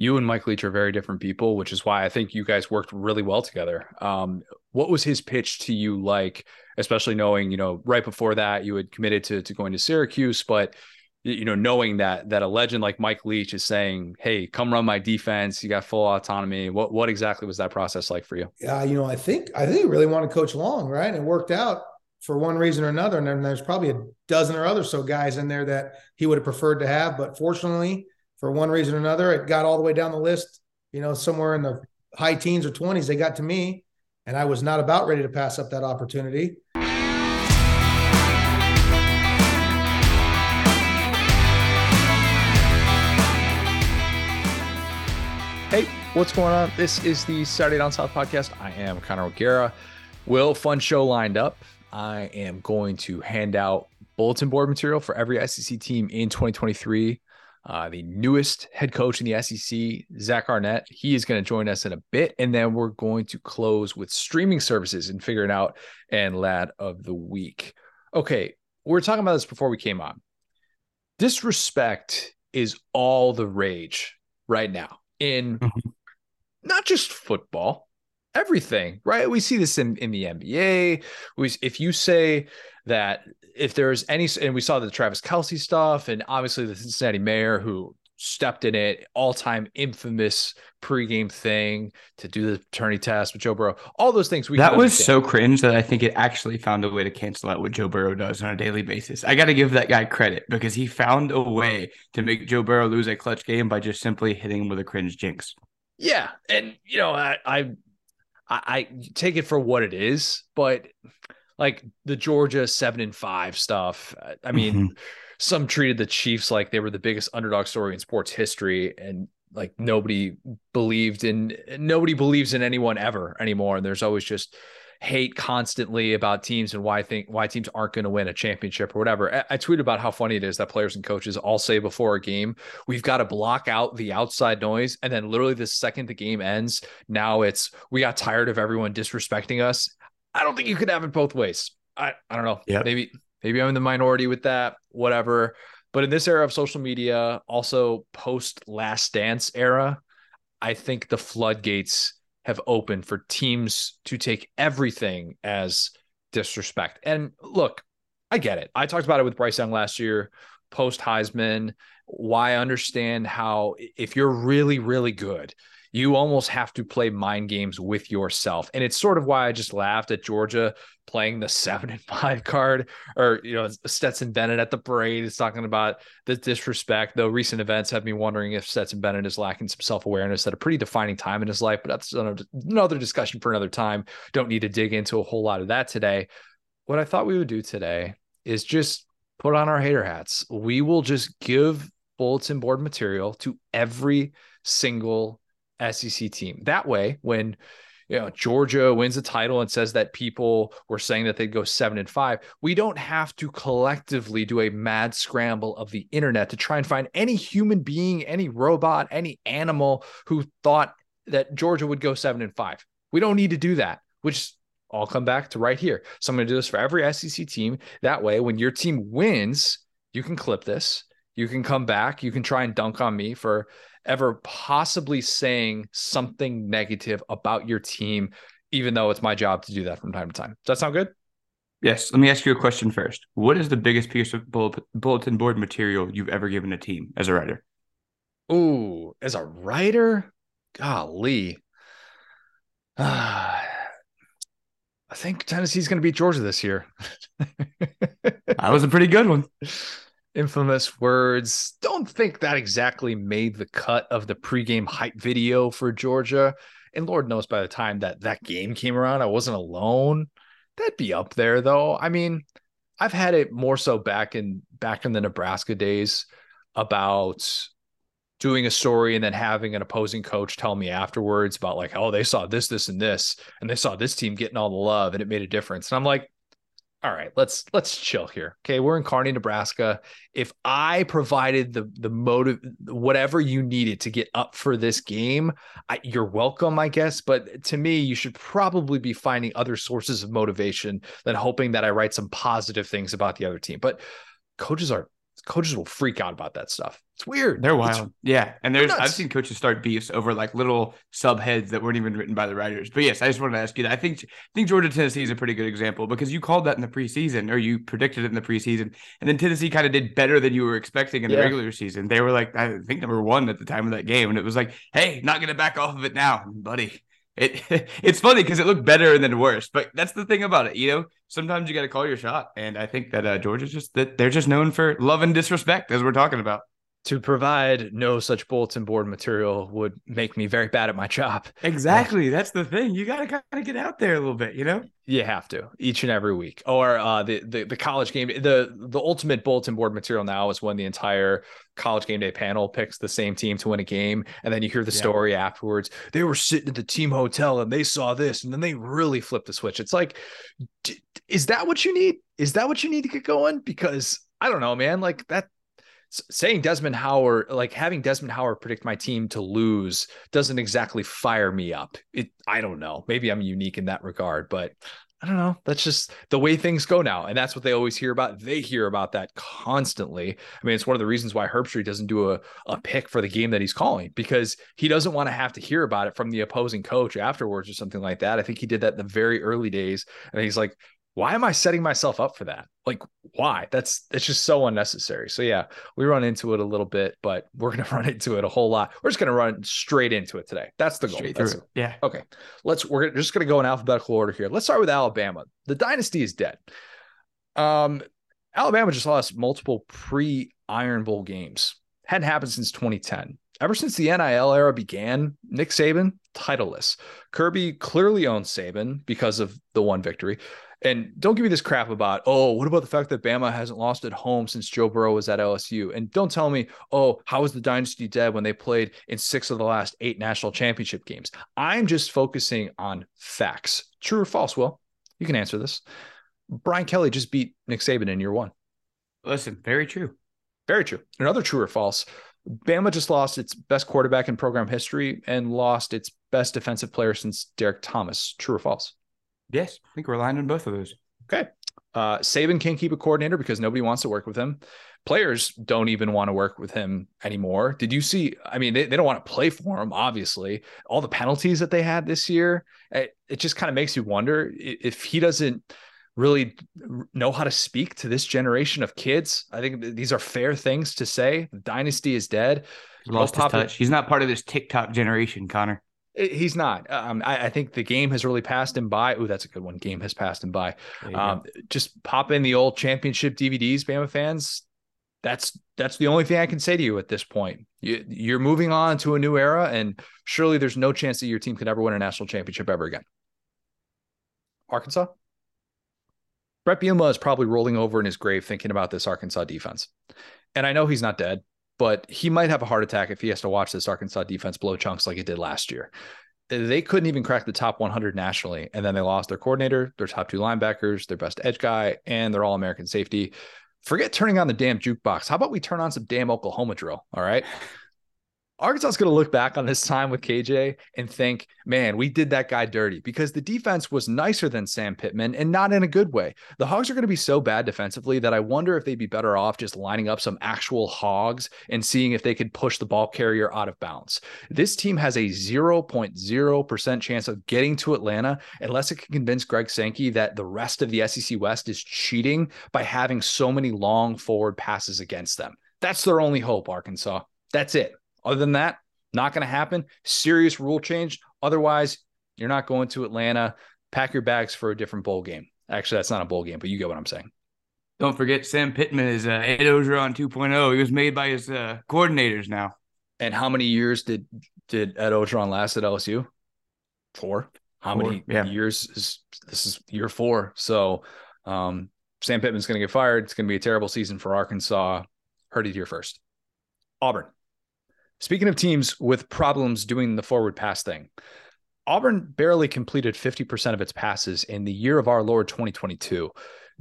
you and Mike Leach are very different people, which is why I think you guys worked really well together. Um, what was his pitch to you like, especially knowing, you know, right before that you had committed to, to going to Syracuse, but you know, knowing that that a legend like Mike Leach is saying, "Hey, come run my defense. You got full autonomy." What what exactly was that process like for you? Yeah, you know, I think I think he really wanted Coach Long, right? And it worked out for one reason or another. And then there's probably a dozen or other so guys in there that he would have preferred to have, but fortunately, for one reason or another, it got all the way down the list. You know, somewhere in the high teens or twenties, they got to me, and I was not about ready to pass up that opportunity. Hey, what's going on? This is the Saturday Down South podcast. I am Connor O'Gara. Will, fun show lined up. I am going to hand out bulletin board material for every SEC team in 2023. Uh, the newest head coach in the SEC, Zach Arnett, he is going to join us in a bit. And then we're going to close with streaming services and figuring out and lad of the week. Okay, we are talking about this before we came on. Disrespect is all the rage right now in mm-hmm. not just football, everything, right? We see this in, in the NBA. We, if you say that if there's any, and we saw the Travis Kelce stuff, and obviously the Cincinnati mayor who stepped in it, all time infamous pregame thing to do the paternity test with Joe Burrow, all those things. We that was understand. so cringe that I think it actually found a way to cancel out what Joe Burrow does on a daily basis. I got to give that guy credit because he found a way to make Joe Burrow lose a clutch game by just simply hitting him with a cringe jinx. Yeah, and you know, I, I, I take it for what it is, but like the Georgia seven and five stuff. I mean. Mm-hmm some treated the Chiefs like they were the biggest underdog story in sports history, and like nobody believed in nobody believes in anyone ever anymore. And there's always just hate constantly about teams and why think why teams aren't going to win a championship or whatever. I, I tweet about how funny it is that players and coaches all say before a game, we've got to block out the outside noise. And then literally the second the game ends, now it's we got tired of everyone disrespecting us. I don't think you could have it both ways. I, I don't know. Yeah. Maybe Maybe I'm in the minority with that, whatever. But in this era of social media, also post last dance era, I think the floodgates have opened for teams to take everything as disrespect. And look, I get it. I talked about it with Bryce Young last year, post Heisman. Why I understand how if you're really, really good, you almost have to play mind games with yourself. And it's sort of why I just laughed at Georgia playing the seven and five card, or you know, Stetson Bennett at the parade is talking about the disrespect. Though recent events have me wondering if Stetson Bennett is lacking some self awareness at a pretty defining time in his life. But that's another discussion for another time. Don't need to dig into a whole lot of that today. What I thought we would do today is just put on our hater hats. We will just give bulletin board material to every single SEC team. That way, when you know Georgia wins a title and says that people were saying that they'd go seven and five, we don't have to collectively do a mad scramble of the internet to try and find any human being, any robot, any animal who thought that Georgia would go seven and five. We don't need to do that, which all come back to right here. So I'm going to do this for every SEC team. That way, when your team wins, you can clip this. You can come back. You can try and dunk on me for ever possibly saying something negative about your team, even though it's my job to do that from time to time. Does that sound good? Yes. Let me ask you a question first. What is the biggest piece of bulletin board material you've ever given a team as a writer? Ooh, as a writer? Golly. Uh, I think Tennessee's going to beat Georgia this year. that was a pretty good one infamous words. Don't think that exactly made the cut of the pregame hype video for Georgia. And Lord knows by the time that that game came around, I wasn't alone. That'd be up there though. I mean, I've had it more so back in back in the Nebraska days about doing a story and then having an opposing coach tell me afterwards about like, oh, they saw this, this, and this, and they saw this team getting all the love and it made a difference. And I'm like, all right, let's let's chill here. Okay, we're in Kearney, Nebraska. If I provided the the motive, whatever you needed to get up for this game, I, you're welcome, I guess. But to me, you should probably be finding other sources of motivation than hoping that I write some positive things about the other team. But coaches are coaches will freak out about that stuff. It's weird. They're It's- wild. yeah. And there's. I've seen coaches start beefs over like little subheads that weren't even written by the writers. But yes, I just wanted to ask you that. I think I think Georgia Tennessee is a pretty good example because you called that in the preseason or you predicted it in the preseason. And then Tennessee kind of did better than you were expecting in the regular season. They were like, I think number one at the time of that game. And it was like, hey, not gonna back off of it now, buddy. It it's funny because it looked better and then worse, but that's the thing about it, you know. Sometimes you got to call your shot, and I think that uh, Georgia's just that they're just known for love and disrespect, as we're talking about. To provide no such bulletin board material would make me very bad at my job. Exactly, that's the thing. You got to kind of get out there a little bit, you know. You have to each and every week. Or uh, the, the the college game the the ultimate bulletin board material now is when the entire college game day panel picks the same team to win a game, and then you hear the Yeah. story afterwards. They were sitting at the team hotel and they saw this, and then they really flipped the switch. It's like, d- is that what you need? Is that what you need to get going? Because I don't know, man. Like that saying Desmond Howard, like having Desmond Howard predict my team to lose doesn't exactly fire me up. It, I don't know. Maybe I'm unique in that regard, but I don't know. That's just the way things go now. And that's what they always hear about. They hear about that constantly. I mean, it's one of the reasons why Herbstreit doesn't do a, a pick for the game that he's calling because he doesn't want to have to hear about it from the opposing coach afterwards or something like that. I think he did that in the very early days. And he's like, why am I setting myself up for that? Like, why? That's it's just so unnecessary. So yeah, we run into it a little bit, but we're gonna run into it a whole lot. We're just gonna run straight into it today. That's the goal. That's Yeah. Okay, let's we're just to go in alphabetical order here. Let's start with Alabama. The dynasty is dead. Um, Alabama just lost multiple pre-Iron Bowl games. Hadn't happened since 2010. Ever since the NIL era began, Nick Saban titleless. Kirby clearly owns Saban because of the one victory. And don't give me this crap about, oh, what about the fact that Bama hasn't lost at home since Joe Burrow was at LSU? And don't tell me, oh, how is the dynasty dead when they played in six of the last eight national championship games? I'm just focusing on facts. True or false, Will? You can answer this. Brian Kelly just beat Nick Saban in year one. Listen, very true. Very true. Another true or false. Bama just lost its best quarterback in program history and lost its best defensive player since Derrick Thomas. True or false? Yes, I think we're aligned on both of those. Okay. Uh, Saban can't keep a coordinator because nobody wants to work with him. Players don't even want to work with him anymore. Did you see? I mean, they, they don't want to play for him, obviously. All the penalties that they had this year, it, it just kind of makes you wonder if he doesn't really know how to speak to this generation of kids. I think these are fair things to say. The dynasty is dead. He's lost his touch. He's not part of this TikTok generation, Connor. I- He's not. Um, I, I think the game has really passed him by. Oh, that's a good one. Game has passed him by. There you go. Um, just pop in the old championship DVDs, Bama fans. That's that's the only thing I can say to you at this point. You, you're moving on to a new era, and surely there's no chance that your team could ever win a national championship ever again. Arkansas. Bret Bielema is probably rolling over in his grave thinking about this Arkansas defense, and I know he's not dead, but he might have a heart attack if he has to watch this Arkansas defense blow chunks like it did last year they couldn't even crack the top 100 nationally. And then they lost their coordinator, their top two linebackers, their best edge guy, and their all American safety. Forget turning on the damn jukebox. How about we turn on some damn Oklahoma drill? All right. Arkansas is going to look back on this time with KJ and think, man, we did that guy dirty because the defense was nicer than Sam Pittman and not in a good way. The Hogs are going to be so bad defensively that I wonder if they'd be better off just lining up some actual Hogs and seeing if they could push the ball carrier out of bounds. This team has a 0.0% chance of getting to Atlanta unless it can convince Greg Sankey that the rest of the SEC West is cheating by having so many long forward passes against them. That's their only hope, Arkansas. That's it. Other than that, not going to happen. Serious rule change. Otherwise, you're not going to Atlanta. Pack your bags for a different bowl game. Actually, that's not a bowl game, but you get what I'm saying. Don't forget, Sam Pittman is uh, Ed Orgeron 2.0. He was made by his uh, coordinators now. And how many years did did Ed Orgeron last at LSU? Four. How Four, many yeah. years is this is year four? So um, Sam Pittman's going to get fired. It's going to be a terrible season for Arkansas. Heard it here first. Auburn. Speaking of teams with problems doing the forward pass thing, Auburn barely completed 50% of its passes in the year of our Lord 2022.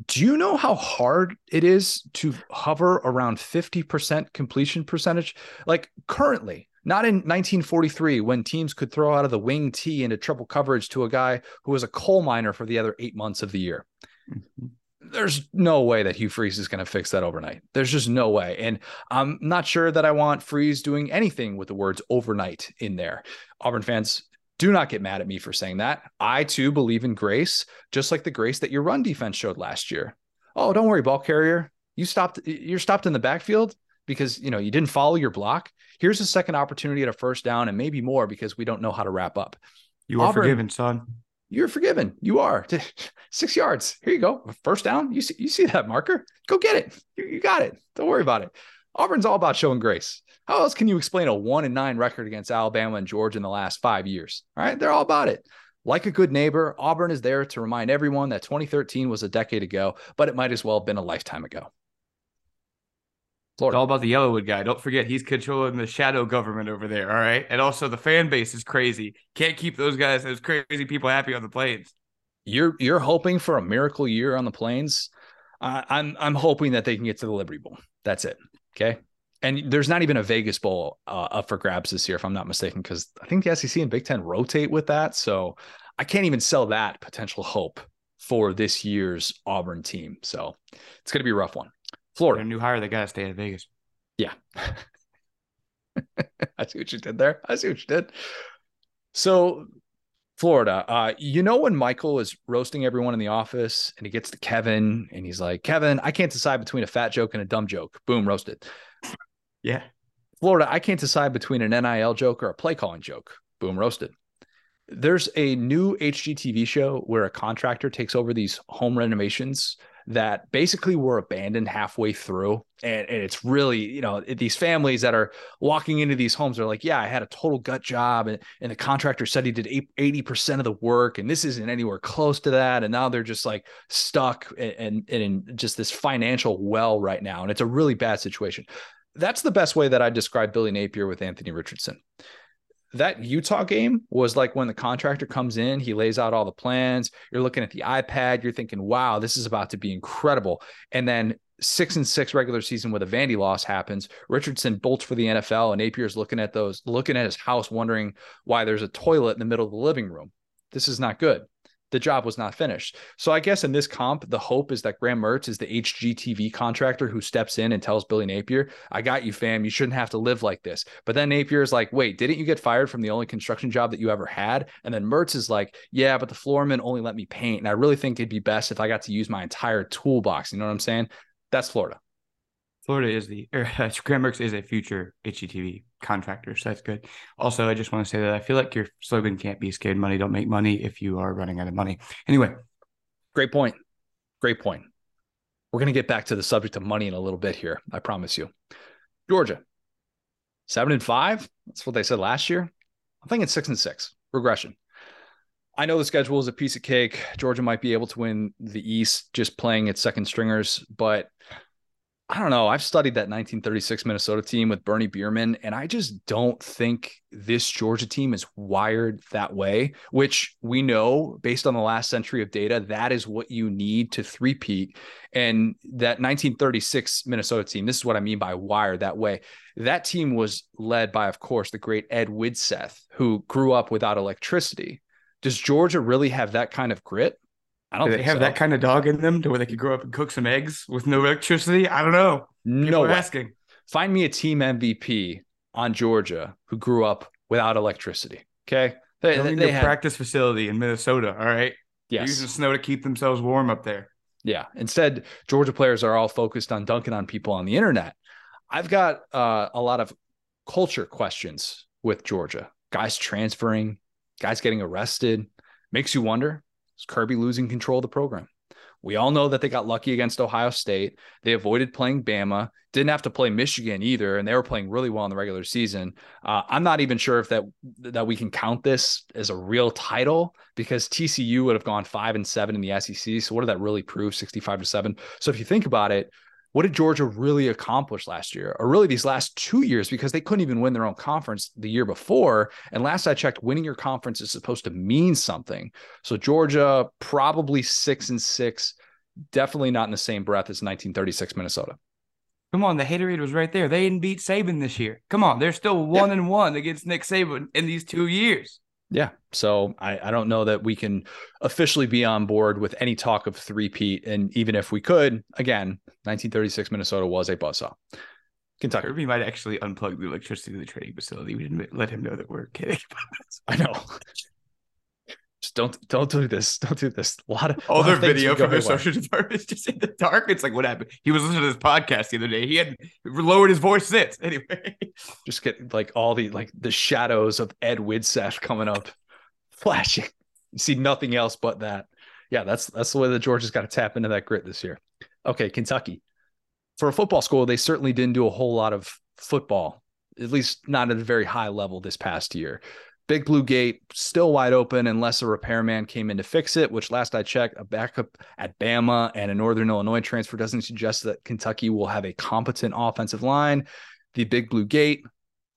Do you know how hard it is to hover around 50% completion percentage? Like currently, not in 1943 when teams could throw out of the wing tee into triple coverage to a guy who was a coal miner for the other eight months of the year. Mm-hmm. There's no way that Hugh Freeze is going to fix that overnight. There's just no way. And I'm not sure that I want Freeze doing anything with the words overnight in there. Auburn fans, do not get mad at me for saying that. I too believe in grace, just like the grace that your run defense showed last year. Oh, don't worry, ball carrier. You stopped, you're stopped in the backfield because you know you didn't follow your block. Here's a second opportunity at a first down and maybe more because we don't know how to wrap up. You are Auburn, forgiven, son. You're forgiven. You are six yards. Here you go. First down. You see, you see that marker? Go get it. You, you got it. Don't worry about it. Auburn's all about showing grace. How else can you explain a one and nine record against Alabama and Georgia in the last five years? All right, they're all about it. Like a good neighbor, Auburn is there to remind everyone that 2013 was a decade ago, but it might as well have been a lifetime ago. Florida. It's all about the Yellowwood guy. Don't forget, he's controlling the shadow government over there. All right. And also, the fan base is crazy. Can't keep those guys, those crazy people happy on the plains. You're you're hoping for a miracle year on the plains. Uh, I'm I'm hoping that they can get to the Liberty Bowl. That's it. Okay. And there's not even a Vegas Bowl uh, up for grabs this year, if I'm not mistaken, because I think the SEC and Big Ten rotate with that. So I can't even sell that potential hope for this year's Auburn team. So it's going to be a rough one. Florida. a new hire, they got to stay in Vegas. Yeah. I see what you did there. I see what you did. So, Florida, uh, you know, when Michael is roasting everyone in the office and he gets to Kevin and he's like, Kevin, I can't decide between a fat joke and a dumb joke. Boom, roasted. Yeah. Florida, I can't decide between an NIL joke or a play calling joke. Boom, roasted. There's a new HGTV show where a contractor takes over these home renovations that basically were abandoned halfway through. And, and, it's really, you know, these families that are walking into these homes are like, yeah, I had a total gut job. And, and the contractor said he did 80% of the work. And this isn't anywhere close to that. And now they're just like stuck and, and, in just this financial well right now. And it's a really bad situation. That's the best way that I describe Billy Napier with Anthony Richardson that Utah game was like when the contractor comes in, he lays out all the plans. You're looking at the iPad, you're thinking, wow, this is about to be incredible. And then six and six regular season with a Vandy loss happens. Richardson bolts for the NFL, and Napier's looking at those, looking at his house, wondering why there's a toilet in the middle of the living room. This is not good the job was not finished. So I guess in this comp, the hope is that Graham Mertz is the HGTV contractor who steps in and tells Billy Napier, I got you, fam. You shouldn't have to live like this. But then Napier is like, wait, didn't you get fired from the only construction job that you ever had? And then Mertz is like, yeah, but the floorman only let me paint. And I really think it'd be best if I got to use my entire toolbox. You know what I'm saying? That's Florida. Florida is the or uh, Graham Mertz is a future HGTV contractor, so that's good. Also, I just want to say that I feel like your slogan can't be "Scared money don't make money" if you are running out of money. Anyway, great point. Great point. We're gonna get back to the subject of money in a little bit here. I promise you. Georgia, seven and five. That's what they said last year. I'm thinking six and six. Regression. I know the schedule is a piece of cake. Georgia might be able to win the East just playing its second stringers, but I don't know. I've studied that 1936 Minnesota team with Bernie Bierman, and I just don't think this Georgia team is wired that way, which we know based on the last century of data, that is what you need to threepeat. And that 1936 Minnesota team, this is what I mean by wired that way. That team was led by, of course, the great Ed Widseth, who grew up without electricity. Does Georgia really have that kind of grit? I don't. Do they have so. that kind of dog in them to where they could grow up and cook some eggs with no electricity? I don't know. People no asking. Find me a team MVP on Georgia who grew up without electricity. Okay, they, they, they had... practice facility in Minnesota. All right. Yes. They're using snow to keep themselves warm up there. Yeah. Instead, Georgia players are all focused on dunking on people on the internet. I've got uh, a lot of culture questions with Georgia. Guys transferring, guys getting arrested. Makes you wonder is Kirby losing control of the program? We all know that they got lucky against Ohio State. They avoided playing Bama, didn't have to play Michigan either, and they were playing really well in the regular season. Uh, I'm not even sure if that that we can count this as a real title because TCU would have gone five and seven in the SEC. So what did that really prove? 65 to seven. So if you think about it, what did Georgia really accomplish last year, or really these last two years, because they couldn't even win their own conference the year before? And last I checked, winning your conference is supposed to mean something. So Georgia probably six and six, definitely not in the same breath as 1936 Minnesota. Come on, the haterade was right there. They didn't beat Saban this year. Come on, they're still one yeah. and one against Nick Saban in these two years. Yeah. So I, I don't know that we can officially be on board with any talk of three-peat. And even if we could, again, 1936 Minnesota was a buzzsaw. Kentucky. Kirby might actually unplug the electricity to the training facility. We didn't let him know that we're kidding. I know. Just don't don't do this. Don't do this. A lot of all their video from their social department is just in the dark. It's like what happened? He was listening to this podcast the other day. He had lowered his voice since. Anyway. Just get like all the like the shadows of Ed Widseth coming up, flashing. You see nothing else but that. Yeah, that's that's the way that Georgia's got to tap into that grit this year. Okay, Kentucky. For a football school, they certainly didn't do a whole lot of football, at least not at a very high level this past year. Big Blue Gate still wide open unless a repairman came in to fix it, which last I checked, a backup at Bama and a Northern Illinois transfer doesn't suggest that Kentucky will have a competent offensive line. The Big Blue Gate,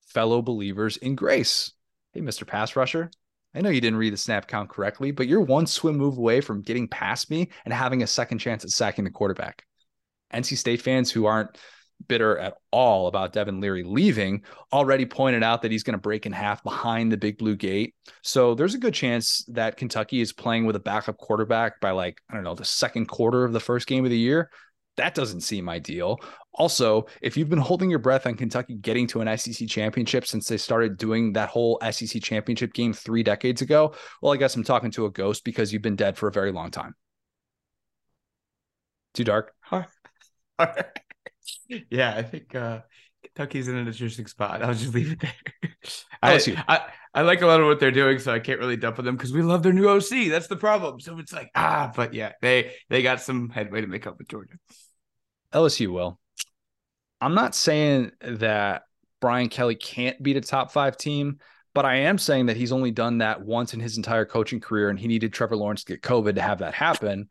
fellow believers in grace. Hey, Mr. Pass Rusher, I know you didn't read the snap count correctly, but you're one swim move away from getting past me and having a second chance at sacking the quarterback. NC State fans who aren't bitter at all about Devin Leary leaving already pointed out that he's going to break in half behind the big blue gate. So there's a good chance that Kentucky is playing with a backup quarterback by like, I don't know, the second quarter of the first game of the year. That doesn't seem ideal. Also, if you've been holding your breath on Kentucky getting to an SEC championship since they started doing that whole SEC championship game three decades ago, well, I guess I'm talking to a ghost because you've been dead for a very long time. Too dark. yeah, I think uh, Kentucky's in an interesting spot. I'll just leave it there. LSU. I, I, I like a lot of what they're doing, so I can't really dump on them because we love their new OC. That's the problem. So it's like ah, but yeah, they they got some headway to make up with Georgia. LSU will. I'm not saying that Brian Kelly can't beat a top five team, but I am saying that he's only done that once in his entire coaching career, and he needed Trevor Lawrence to get COVID to have that happen.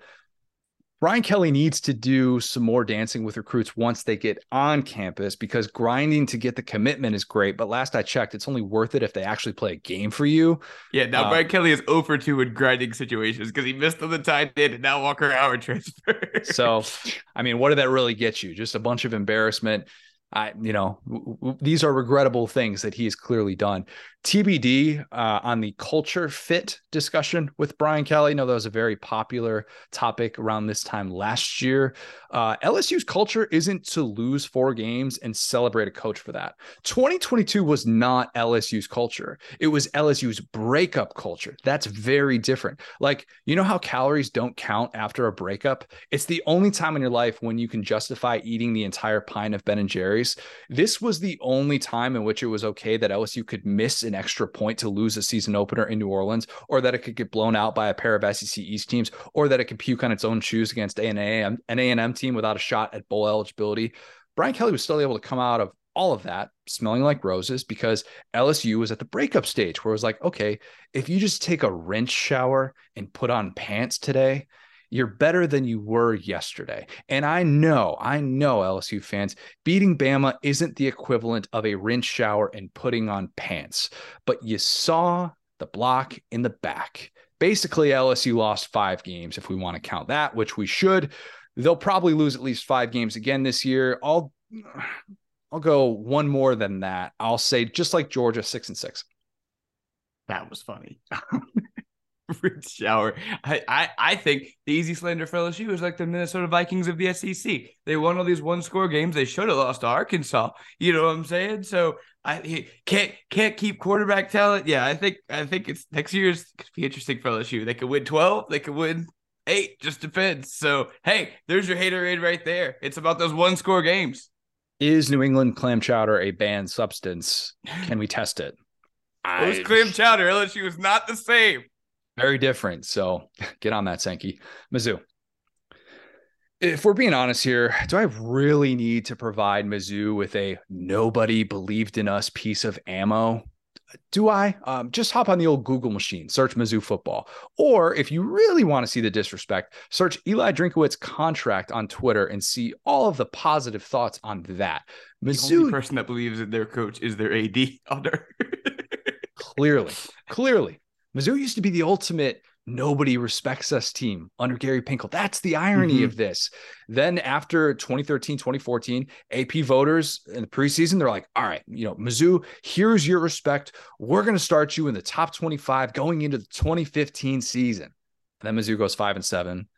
Brian Kelly needs to do some more dancing with recruits once they get on campus because grinding to get the commitment is great. But last I checked, it's only worth it if they actually play a game for you. Yeah, now Uh, Brian Kelly is over 2 in grinding situations because he missed on the tight end and now Walker Howard transfer. So, I mean, what did that really get you? Just a bunch of embarrassment. I, you know, w- w- these are regrettable things that he has clearly done. TBD uh, on the culture fit discussion with Brian Kelly. I know that was a very popular topic around this time last year. Uh, LSU's culture isn't to lose four games and celebrate a coach for that. 2022 was not LSU's culture. It was LSU's breakup culture. That's very different. Like, you know how calories don't count after a breakup? It's the only time in your life when you can justify eating the entire pint of Ben and Jerry's. This was the only time in which it was okay that LSU could miss an extra point to lose a season opener in New Orleans, or that it could get blown out by a pair of SEC East teams, or that it could puke on its own shoes against an A&M, an A&M team without a shot at bowl eligibility. Brian Kelly was still able to come out of all of that smelling like roses because LSU was at the breakup stage where it was like, okay, if you just take a rinse shower and put on pants today, you're better than you were yesterday. And I know, I know LSU fans, beating Bama isn't the equivalent of a rinse shower and putting on pants, but you saw the block in the back. Basically, LSU lost five games if we want to count that, which we should. They'll probably lose at least five games again this year. I'll I'll go one more than that. I'll say just like Georgia, six and six. That was funny. Rinse shower. I, I I think the easy slander for LSU is like the Minnesota Vikings of the SEC. They won all these one score games. They should have lost to Arkansas. You know what I'm saying? So I he can't can't keep quarterback talent. Yeah, I think I think it's next year's could be interesting for LSU. They could win 12. They could win eight. Just depends. So hey, there's your haterade right there. It's about those one score games. Is New England clam chowder a banned substance? Can we test it? It was clam chowder. LSU is not the same. Very different. So get on that, Sankey. Mizzou. If we're being honest here, do I really need to provide Mizzou with a nobody believed in us piece of ammo? Do I? Um, just hop on the old Google machine, search Mizzou football. Or if you really want to see the disrespect, search Eli Drinkwitz contract on Twitter and see all of the positive thoughts on that. The Mizzou only person that believes in their coach is their AD clearly, clearly. Mizzou used to be the ultimate nobody respects us team under Gary Pinkel. That's the irony mm-hmm. of this. Then after 2013, 2014, AP voters in the preseason, they're like, all right, you know, Mizzou, here's your respect. We're going to start you in the top 25 going into the 2015 season. And then Mizzou goes five and seven.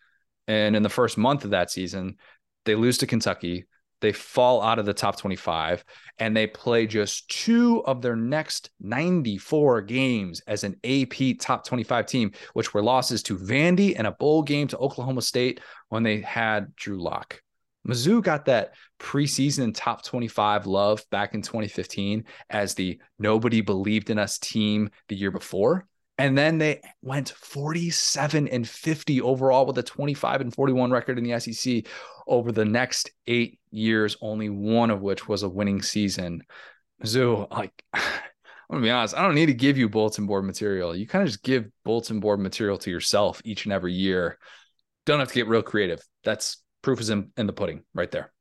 And in the first month of that season, they lose to Kentucky. They fall out of the top 25 and they play just two of their next 94 games as an AP top 25 team, which were losses to Vandy and a bowl game to Oklahoma State when they had Drew Lock. Mizzou got that preseason top 25 love back in 2015 as the nobody believed in us team the year before. And then they went 47 and 50 overall with a 25 and 41 record in the SEC over the next eight years, only one of which was a winning season. Mizzou, like, I'm gonna be honest, I don't need to give you bulletin board material. You kind of just give bulletin board material to yourself each and every year. Don't have to get real creative. That's proof is in, in the pudding right there.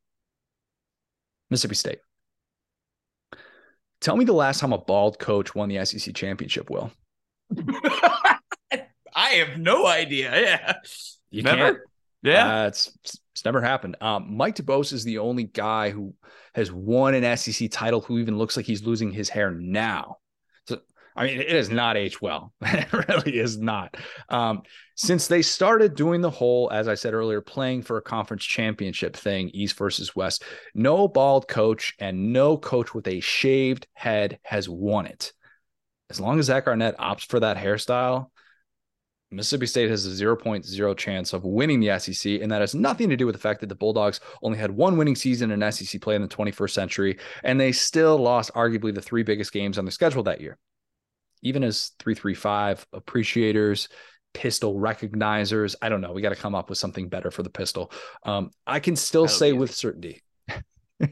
Mississippi State. Tell me the last time a bald coach won the SEC championship, Will. I have no idea. Yeah. You Never? can't. Yeah. Uh, it's it's never happened. Um, Mike DuBose is the only guy who has won an SEC title who even looks like he's losing his hair now. So, I mean, it is not age well. it really is not. Um, since they started doing the whole, as I said earlier, playing for a conference championship thing, East versus West, no bald coach and no coach with a shaved head has won it. As long as Zach Arnett opts for that hairstyle, Mississippi State has a 0.0 chance of winning the SEC, and that has nothing to do with the fact that the Bulldogs only had one winning season in SEC play in the 21st century, and they still lost arguably the three biggest games on the schedule that year. Even as 335 appreciators, pistol recognizers, I don't know. We got to come up with something better for the pistol. Um, I can still say with certainty.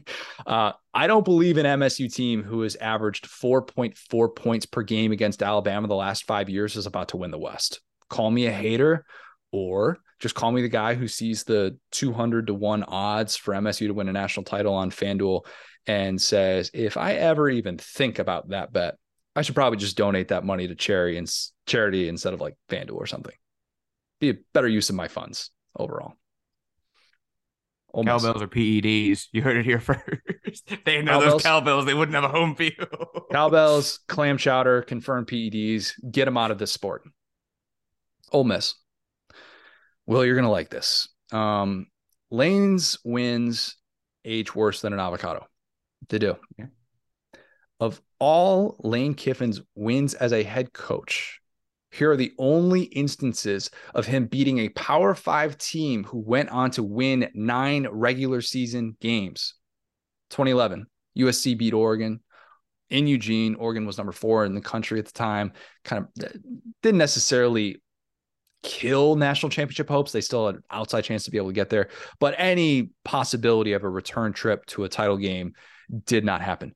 uh, I don't believe an MSU team who has averaged 4.4 points per game against Alabama the last five years is about to win the West call me a hater or just call me the guy who sees the 200 to 1 odds for MSU to win a national title on FanDuel and says, if I ever even think about that bet, I should probably just donate that money to charity and charity instead of like FanDuel or something. Be a better use of my funds overall. Almost. Cowbells or PEDs. You heard it here first. they know cowbells. those cowbells, they wouldn't have a home field. cowbells, clam chowder, confirmed PEDs. Get them out of this sport. Ole Miss. Well, you're gonna like this. Um, Lane's wins age worse than an avocado. They do. Yeah. Of all Lane Kiffin's wins as a head coach, here are the only instances of him beating a Power Five team who went on to win nine regular season games. 2011, USC beat Oregon in Eugene. Oregon was number four in the country at the time. Kind of uh, didn't necessarily kill national championship hopes. They still had an outside chance to be able to get there, but any possibility of a return trip to a title game did not happen.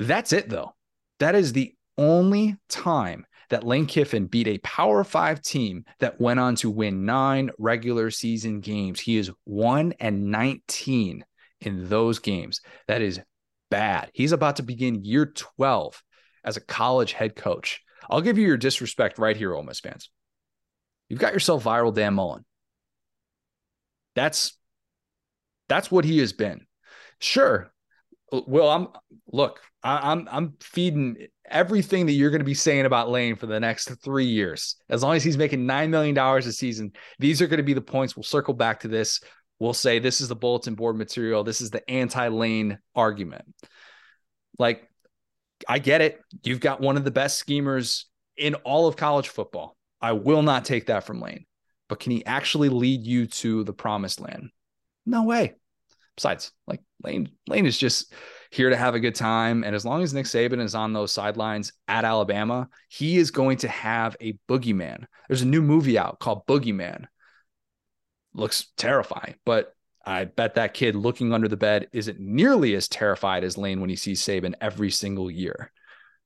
That's it, though. That is the only time that Lane Kiffin beat a Power Five team that went on to win nine regular season games. He is one and 19 in those games. That is bad. He's about to begin year 12 as a college head coach. I'll give you your disrespect right here, Ole Miss fans. You've got yourself viral Dan Mullen. That's that's what he has been. Sure. Uh, well, I'm look, I, I'm I'm feeding everything that you're going to be saying about Lane for the next three years. As long as he's making nine million dollars a season, these are going to be the points. We'll circle back to this. We'll say this is the bulletin board material. This is the anti-Lane argument. Like, I get it. You've got one of the best schemers in all of college football. I will not take that from Lane. But can he actually lead you to the promised land? No way. Besides, like Lane, Lane is just here to have a good time. And as long as Nick Saban is on those sidelines at Alabama, he is going to have a boogeyman. There's a new movie out called Boogeyman. Looks terrifying, but I bet that kid looking under the bed isn't nearly as terrified as Lane when he sees Saban every single year.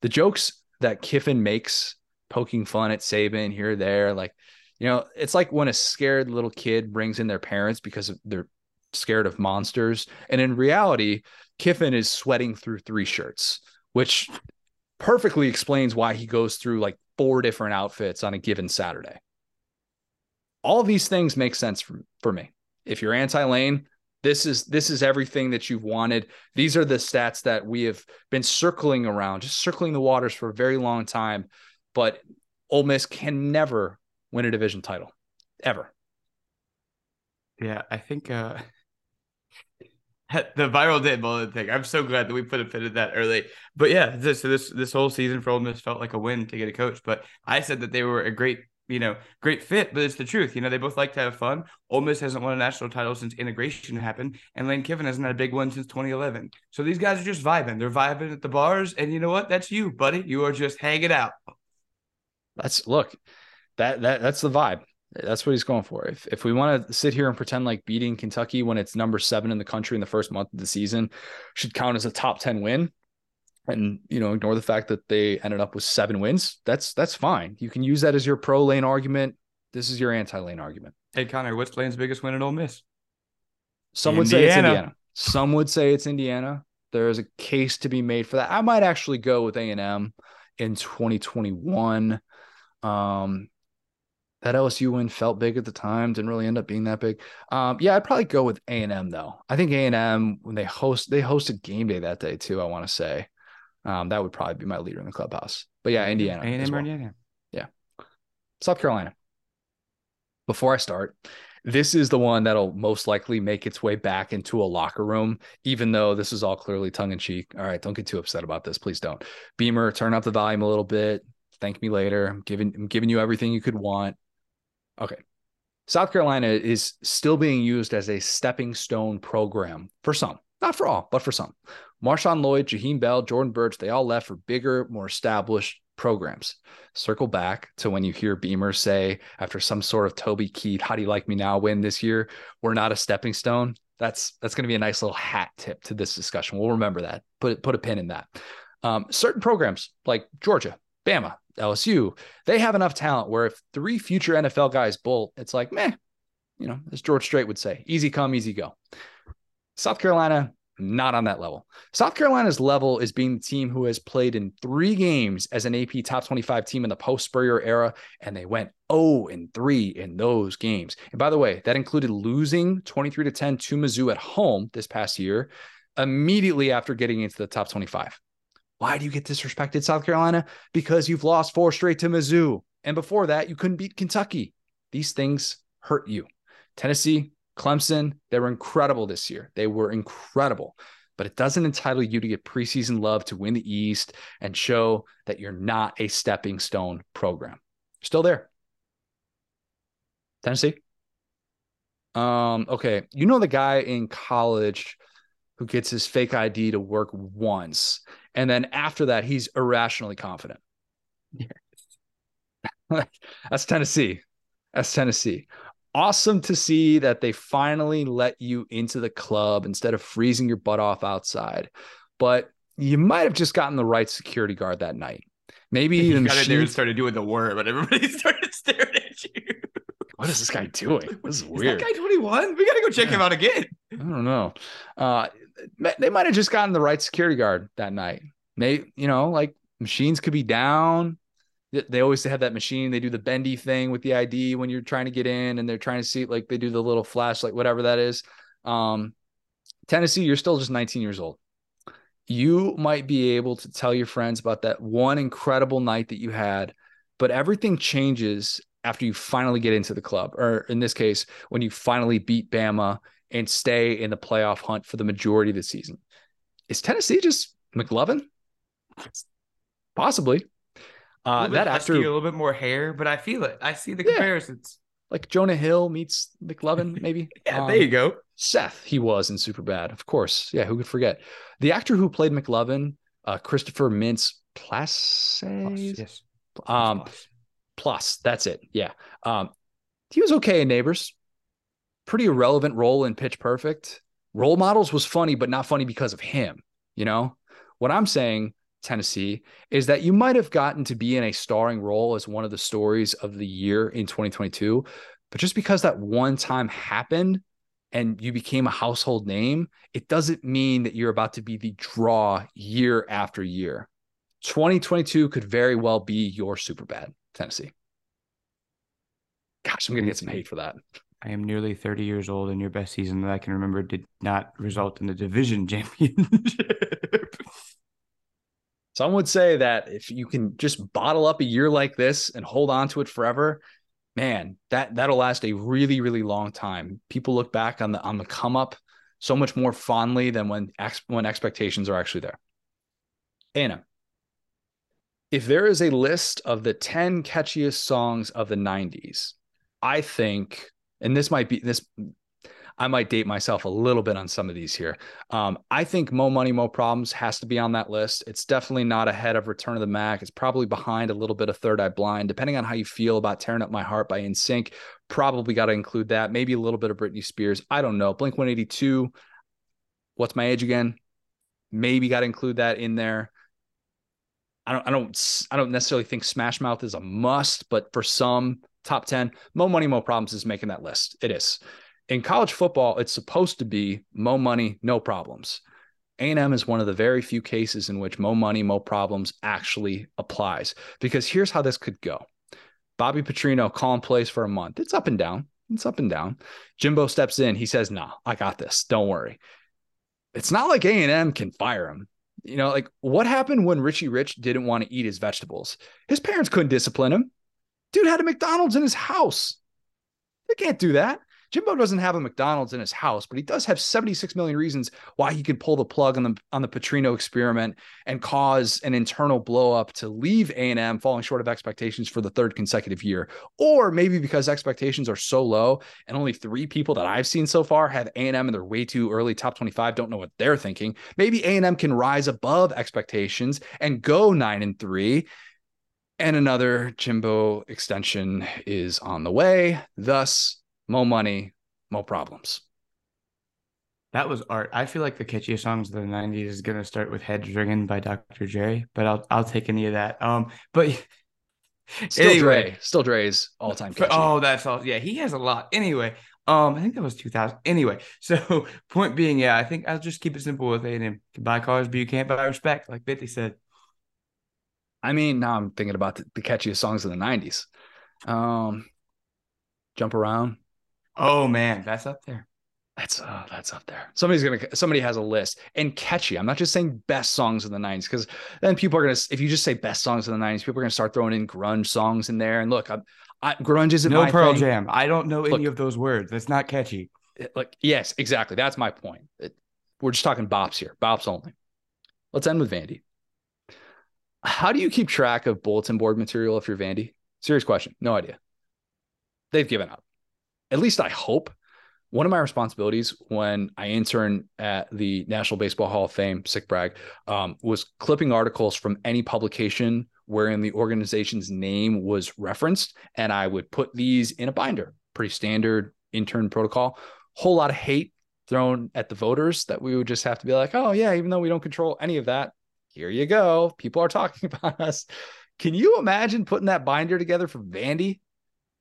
The jokes that Kiffin makes poking fun at Saban here or there. Like, you know, it's like when a scared little kid brings in their parents because they're scared of monsters. And in reality, Kiffin is sweating through three shirts, which perfectly explains why he goes through like four different outfits on a given Saturday. all these things make sense for, for me. If you're anti-lane, this is this is everything that you've wanted. These are the stats that we have been circling around, just circling the waters for a very long time. But Ole Miss can never win a division title, ever. Yeah, I think uh the viral Dan Mullen thing. I'm so glad that we put a pin in that early. But yeah, this, this this whole season for Ole Miss felt like a win to get a coach. But I said that they were a great, you know, great fit. But it's the truth. You know, they both like to have fun. Ole Miss hasn't won a national title since integration happened, and Lane Kiffin hasn't had a big one since 2011. So these guys are just vibing. They're vibing at the bars, and you know what? That's you, buddy. You are just hanging out. That's look, that that that's the vibe. That's what he's going for. If if we want to sit here and pretend like beating Kentucky when it's number seven in the country in the first month of the season should count as a top 10 win, and you know, ignore the fact that they ended up with seven wins, that's that's fine. You can use that as your pro lane argument. This is your anti-lane argument. Hey Connor, what's Lane's biggest win at Ole Miss? Some would say it's Indiana. Some would say it's Indiana. There is a case to be made for that. I might actually go with A&M in 2021. Um, that LSU win felt big at the time, didn't really end up being that big. Um, yeah, I'd probably go with A and M though. I think A and M when they host they hosted game day that day too. I want to say um, that would probably be my leader in the clubhouse. But yeah, Indiana. A and M well. Indiana. Yeah, South Carolina. Before I start, this is the one that'll most likely make its way back into a locker room, even though this is all clearly tongue in cheek. All right, don't get too upset about this, please don't. Beamer, turn up the volume a little bit. Thank me later. I'm giving I'm giving you everything you could want. Okay. South Carolina is still being used as a stepping stone program for some, not for all, but for some. Marshawn Lloyd, Jaheim Bell, Jordan Burch, they all left for bigger, more established programs. Circle back to when you hear Beamer say, after some sort of Toby Keith, how do you like me now win this year? We're not a stepping stone. That's that's going to be a nice little hat tip to this discussion. We'll remember that. Put put a pin in that. Um, certain programs like Georgia, Bama, LSU, they have enough talent where if three future NFL guys bolt, it's like, meh, you know, as George Strait would say, easy come, easy go. South Carolina, not on that level. South Carolina's level is being the team who has played in three games as an AP top 25 team in the post Spurrier era, and they went 0 and 3 in those games. And by the way, that included losing 23 to 10 to Mizzou at home this past year, immediately after getting into the top 25. Why do you get disrespected, South Carolina? Because you've lost four straight to Mizzou. And before that, you couldn't beat Kentucky. These things hurt you. Tennessee, Clemson, they were incredible this year. They were incredible. But it doesn't entitle you to get preseason love to win the East and show that you're not a stepping stone program. Still there. Tennessee. Um, okay. You know the guy in college who gets his fake ID to work once and then after that, he's irrationally confident. Yes. That's Tennessee. That's Tennessee. Awesome to see that they finally let you into the club instead of freezing your butt off outside. But you might have just gotten the right security guard that night. Maybe you the got machine... there and started doing the word, but everybody started staring at you. What is this guy doing? This is weird. Is that guy 21? We got to go check yeah. him out again. I don't know. Uh, they might have just gotten the right security guard that night. They, you know, like machines could be down. They always have that machine. They do the bendy thing with the ID when you're trying to get in, and they're trying to see like they do the little flashlight, whatever that is. Um, Tennessee, you're still just 19 years old. You might be able to tell your friends about that one incredible night that you had, but everything changes after you finally get into the club, or in this case, when you finally beat Bama and stay in the playoff hunt for the majority of the season. Is Tennessee just McLovin? Possibly. Uh, that after a little bit more hair, but I feel it. I see the yeah. comparisons. Like Jonah Hill meets McLovin, maybe. yeah, um, there you go. Seth, he was in Super Bad, of course. Yeah, who could forget? The actor who played McLovin, uh, Christopher Mintz Plasse. Yes. Um, plus. plus, that's it. Yeah. Um, he was okay in Neighbors. Pretty irrelevant role in Pitch Perfect. Role Models was funny, but not funny because of him. You know, what I'm saying, Tennessee, is that you might have gotten to be in a starring role as one of the stories of the year in 2022. But just because that one time happened and you became a household name, it doesn't mean that you're about to be the draw year after year. 2022 could very well be your super bad, Tennessee. Gosh, I'm gonna get some hate for that. I am nearly 30 years old, and your best season that I can remember did not result in the division championship. Some would say that if you can just bottle up a year like this and hold on to it forever, man, that that'll last a really, really long time. People look back on the on the come up so much more fondly than when ex, when expectations are actually there. Anna, if there is a list of the 10 catchiest songs of the 90s, I think, and this might be this I might date myself a little bit on some of these here. Um, I think Mo Money, Mo Problems has to be on that list. It's definitely not ahead of Return of the Mack. It's probably behind a little bit of Third Eye Blind, depending on how you feel about Tearing Up My Heart by NSYNC. Probably got to include that. Maybe a little bit of Britney Spears. I don't know. Blink 182. What's my age again? Maybe got to include that in there. I don't, I don't, I don't necessarily think Smash Mouth is a must, but for some top 10, Mo Money, Mo Problems is making that list. It is in college football, it's supposed to be mo money, no problems. A&M is one of the very few cases in which mo money, mo problems actually applies. Because here's how this could go. Bobby Petrino calling plays for a month. It's up and down. It's up and down. Jimbo steps in. He says, "Nah, I got this. Don't worry." It's not like A&M can fire him. You know, like what happened when Richie Rich didn't want to eat his vegetables? His parents couldn't discipline him. Dude had a McDonald's in his house. They can't do that. Jimbo doesn't have a McDonald's in his house, but he does have 76 million reasons why he could pull the plug on the on the Petrino experiment and cause an internal blowup to leave A&M falling short of expectations for the third consecutive year. Or maybe because expectations are so low and only three people that I've seen so far have A&M and they're way too early top 25, don't know what they're thinking. Maybe A&M can rise above expectations and go 9 and 3 and another Jimbo extension is on the way. Thus, more money, more problems. That was art. I feel like the catchiest songs of the '90s is gonna start with "Heads Ringing" by Dr. Dre, but I'll I'll take any of that. Um, but still anyway, Dre, still Dre's all time. Oh, that's all. Yeah, he has a lot. Anyway, um, I think that was 2000. Anyway, so point being, yeah, I think I'll just keep it simple with A&M. You can buy cars, but you can't buy respect, like Bitty said. I mean, now I'm thinking about the, the catchiest songs of the '90s. Um, jump around, Oh man, that's up there. That's uh, that's up there. Somebody's gonna somebody has a list and catchy. I'm not just saying best songs of the '90s because then people are gonna if you just say best songs of the '90s, people are gonna start throwing in grunge songs in there. And look, I'm, I, grunge isn't no Pearl thing. Jam. I don't know look, any of those words. That's not catchy. like yes, exactly. That's my point. It, we're just talking bops here, bops only. Let's end with Vandy. How do you keep track of bulletin board material if you're Vandy? Serious question. No idea. They've given up at least I hope, one of my responsibilities when I interned at the National Baseball Hall of Fame, sick brag, um, was clipping articles from any publication wherein the organization's name was referenced. And I would put these in a binder, pretty standard intern protocol. Whole lot of hate thrown at the voters that we would just have to be like, oh, yeah, even though we don't control any of that, here you go. People are talking about us. Can you imagine putting that binder together for Vandy?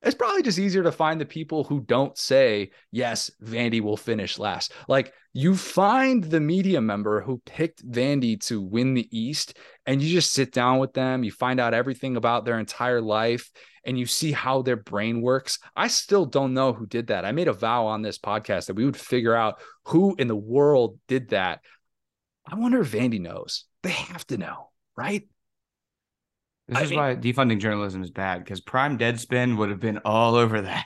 it's probably just easier to find the people who don't say, yes, Vandy will finish last. Like you find the media member who picked Vandy to win the East, and you just sit down with them, you find out everything about their entire life, and you see how their brain works. I still don't know who did that. I made a vow on this podcast that we would figure out who in the world did that. I wonder if Vandy knows. They have to know, right? This I is mean, why defunding journalism is bad because prime Deadspin would have been all over that.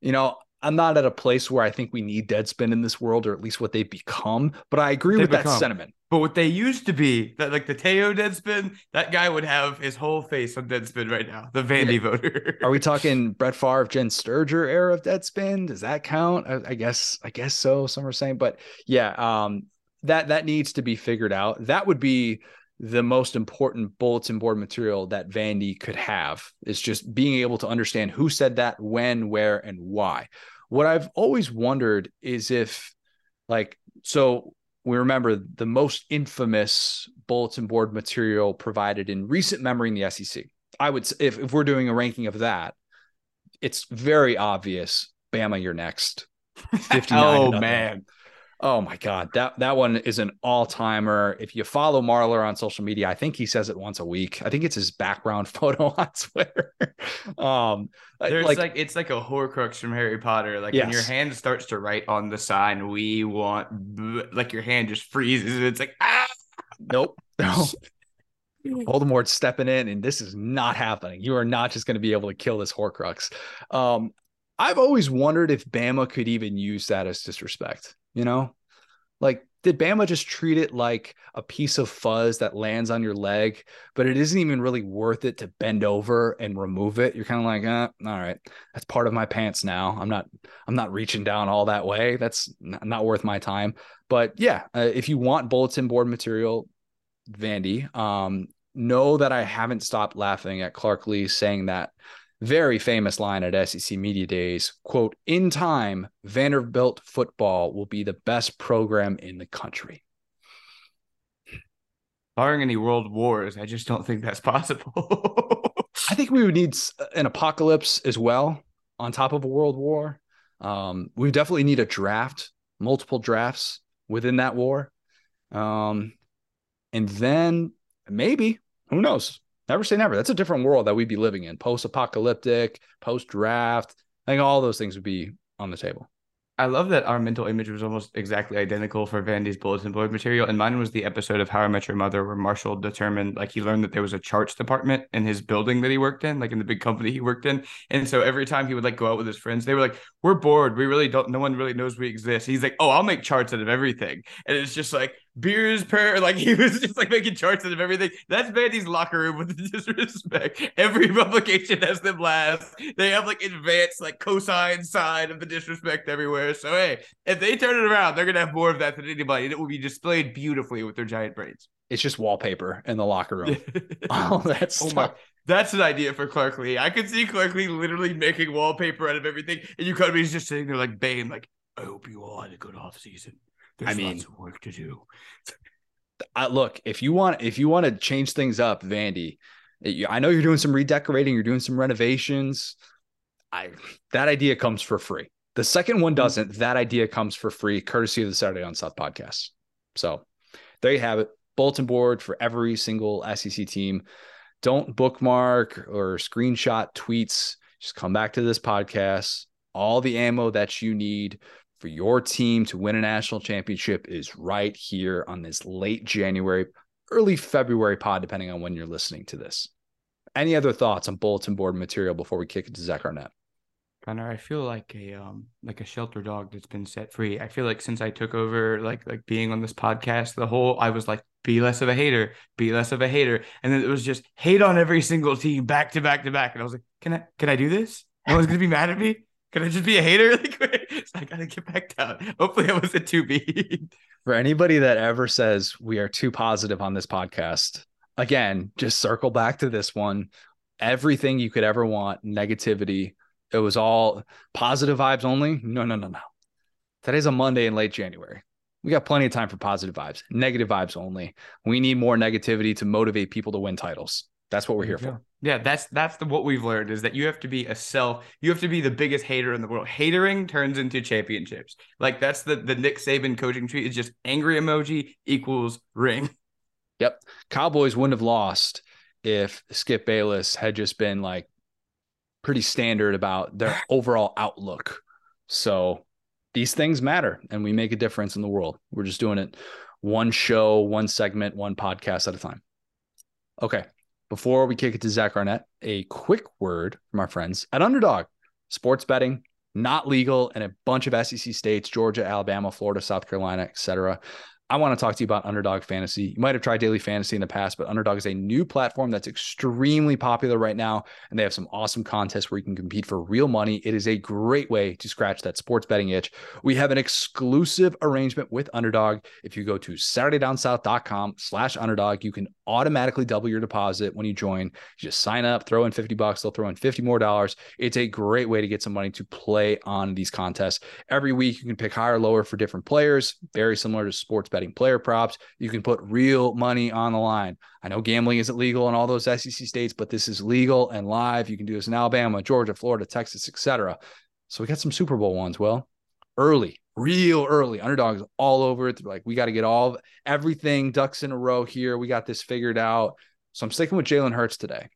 You know, I'm not at a place where I think we need Deadspin in this world, or at least what they've become. But I agree with become. that sentiment. But what they used to be, that like the Teo Deadspin, that guy would have his whole face on Deadspin right now. The Vandy yeah. voter. Are we talking Brett Favre, Jenn Sterger era of Deadspin? Does that count? I, I guess. I guess so. Some are saying, but yeah, um, that that needs to be figured out. That would be the most important bulletin board material that Vandy could have is just being able to understand who said that, when, where, and why. What I've always wondered is if, like, so we remember the most infamous bulletin board material provided in recent memory in the SEC. I would, if, if we're doing a ranking of that, it's very obvious. Bama, you're next. 59 oh, man. Oh my god, that that one is an all timer. If you follow Marlar on social media, I think he says it once a week. I think it's his background photo on Twitter. um, there's like, like, it's like a Horcrux from Harry Potter. Like yes. when your hand starts to write on the sign, we want like your hand just freezes. And it's like ah. Nope. No. Voldemort's stepping in, and this is not happening. You are not just going to be able to kill this Horcrux. Um, I've always wondered if Bama could even use that as disrespect. You know, like did Bama just treat it like a piece of fuzz that lands on your leg, but it isn't even really worth it to bend over and remove it? You're kind of like, eh, all right, that's part of my pants now. I'm not, I'm not reaching down all that way. That's not worth my time. But yeah, uh, if you want bulletin board material, Vandy, um, know that I haven't stopped laughing at Clark Lea saying that very famous line at SEC Media Days quote, in time, Vanderbilt football will be the best program in the country. Barring any world wars, I just don't think that's possible. I think we would need an apocalypse as well on top of a world war. Um, we definitely need a draft, multiple drafts within that war. Um, and then maybe, who knows? Never say never. That's a different world that we'd be living in. Post apocalyptic, post draft. I think all those things would be on the table. I love that our mental image was almost exactly identical for Vandy's bulletin board material. And mine was the episode of How I Met Your Mother where Marshall determined, like, he learned that there was a charts department in his building that he worked in, like in the big company he worked in. And so every time he would like go out with his friends, they were like, We're bored. We really don't, no one really knows we exist. He's like, Oh, I'll make charts out of everything. And it's just like, beers per like he was just like making charts of everything. That's Vandy's locker room with the disrespect. Every publication has them last. They have like advanced like cosine side of the disrespect everywhere. So hey, if they turn it around, they're gonna have more of that than anybody, and it will be displayed beautifully with their giant brains. It's just wallpaper in the locker room. oh, that's oh my. That's an idea for Clark Lea. I could see Clark Lea literally making wallpaper out of everything, and you could be just sitting there like Bane, like, I hope you all had a good off season. There's I mean, lots of work to do. I, look, if you want, if you want to change things up, Vandy, I know you're doing some redecorating, you're doing some renovations. I that idea comes for free. The second one mm-hmm. doesn't. That idea comes for free, courtesy of the Saturday Down South podcast. So there you have it. Bulletin board for every single SEC team. Don't bookmark or screenshot tweets. Just come back to this podcast. All the ammo that you need for your team to win a national championship is right here on this late January, early February pod, depending on when you're listening to this. Any other thoughts on bulletin board material before we kick it to Zach Arnett? Connor, I feel like a um like a shelter dog that's been set free. I feel like since I took over like like being on this podcast, the whole I was like, be less of a hater, be less of a hater. And then it was just hate on every single team back to back to back. And I was like, Can I can I do this? No one's gonna be mad at me? Can I just be a hater really quick? I gotta get back down. Hopefully, I wasn't too mean. For anybody that ever says we are too positive on this podcast, again, just circle back to this one. Everything you could ever want, negativity. It was all positive vibes only. No, no, no, no. Today's a Monday in late January. We got plenty of time for positive vibes, negative vibes only. We need more negativity to motivate people to win titles. That's what we're here for. Yeah, that's that's the, what we've learned is that you have to be a self. You have to be the biggest hater in the world. Hatering turns into championships. Like that's the the Nick Saban coaching tree is just angry emoji equals ring. Yep, Cowboys wouldn't have lost if Skip Bayless had just been like pretty standard about their overall outlook. So these things matter, and we make a difference in the world. We're just doing it one show, one segment, one podcast at a time. Okay. Before we kick it to Zach Arnett, a quick word from our friends at Underdog. Sports betting not legal in a bunch of SEC states: Georgia, Alabama, Florida, South Carolina, etc. I want to talk to you about Underdog Fantasy. You might have tried Daily Fantasy in the past, but Underdog is a new platform that's extremely popular right now. And they have some awesome contests where you can compete for real money. It is a great way to scratch that sports betting itch. We have an exclusive arrangement with Underdog. If you go to SaturdayDownSouth.com slash underdog, you can automatically double your deposit when you join. You just sign up, throw in 50 bucks, they'll throw in 50 more dollars. It's a great way to get some money to play on these contests. Every week you can pick higher or lower for different players, very similar to sports betting player props. You can put real money on the line. I know gambling isn't legal in all those SEC states, but this is legal and live. You can do this in Alabama, Georgia, Florida, Texas, etc. So we got some Super Bowl ones. Well, early, real early. Underdogs all over it. They're like, we got to get all everything ducks in a row here. We got this figured out. So I'm sticking with Jalen Hurts today.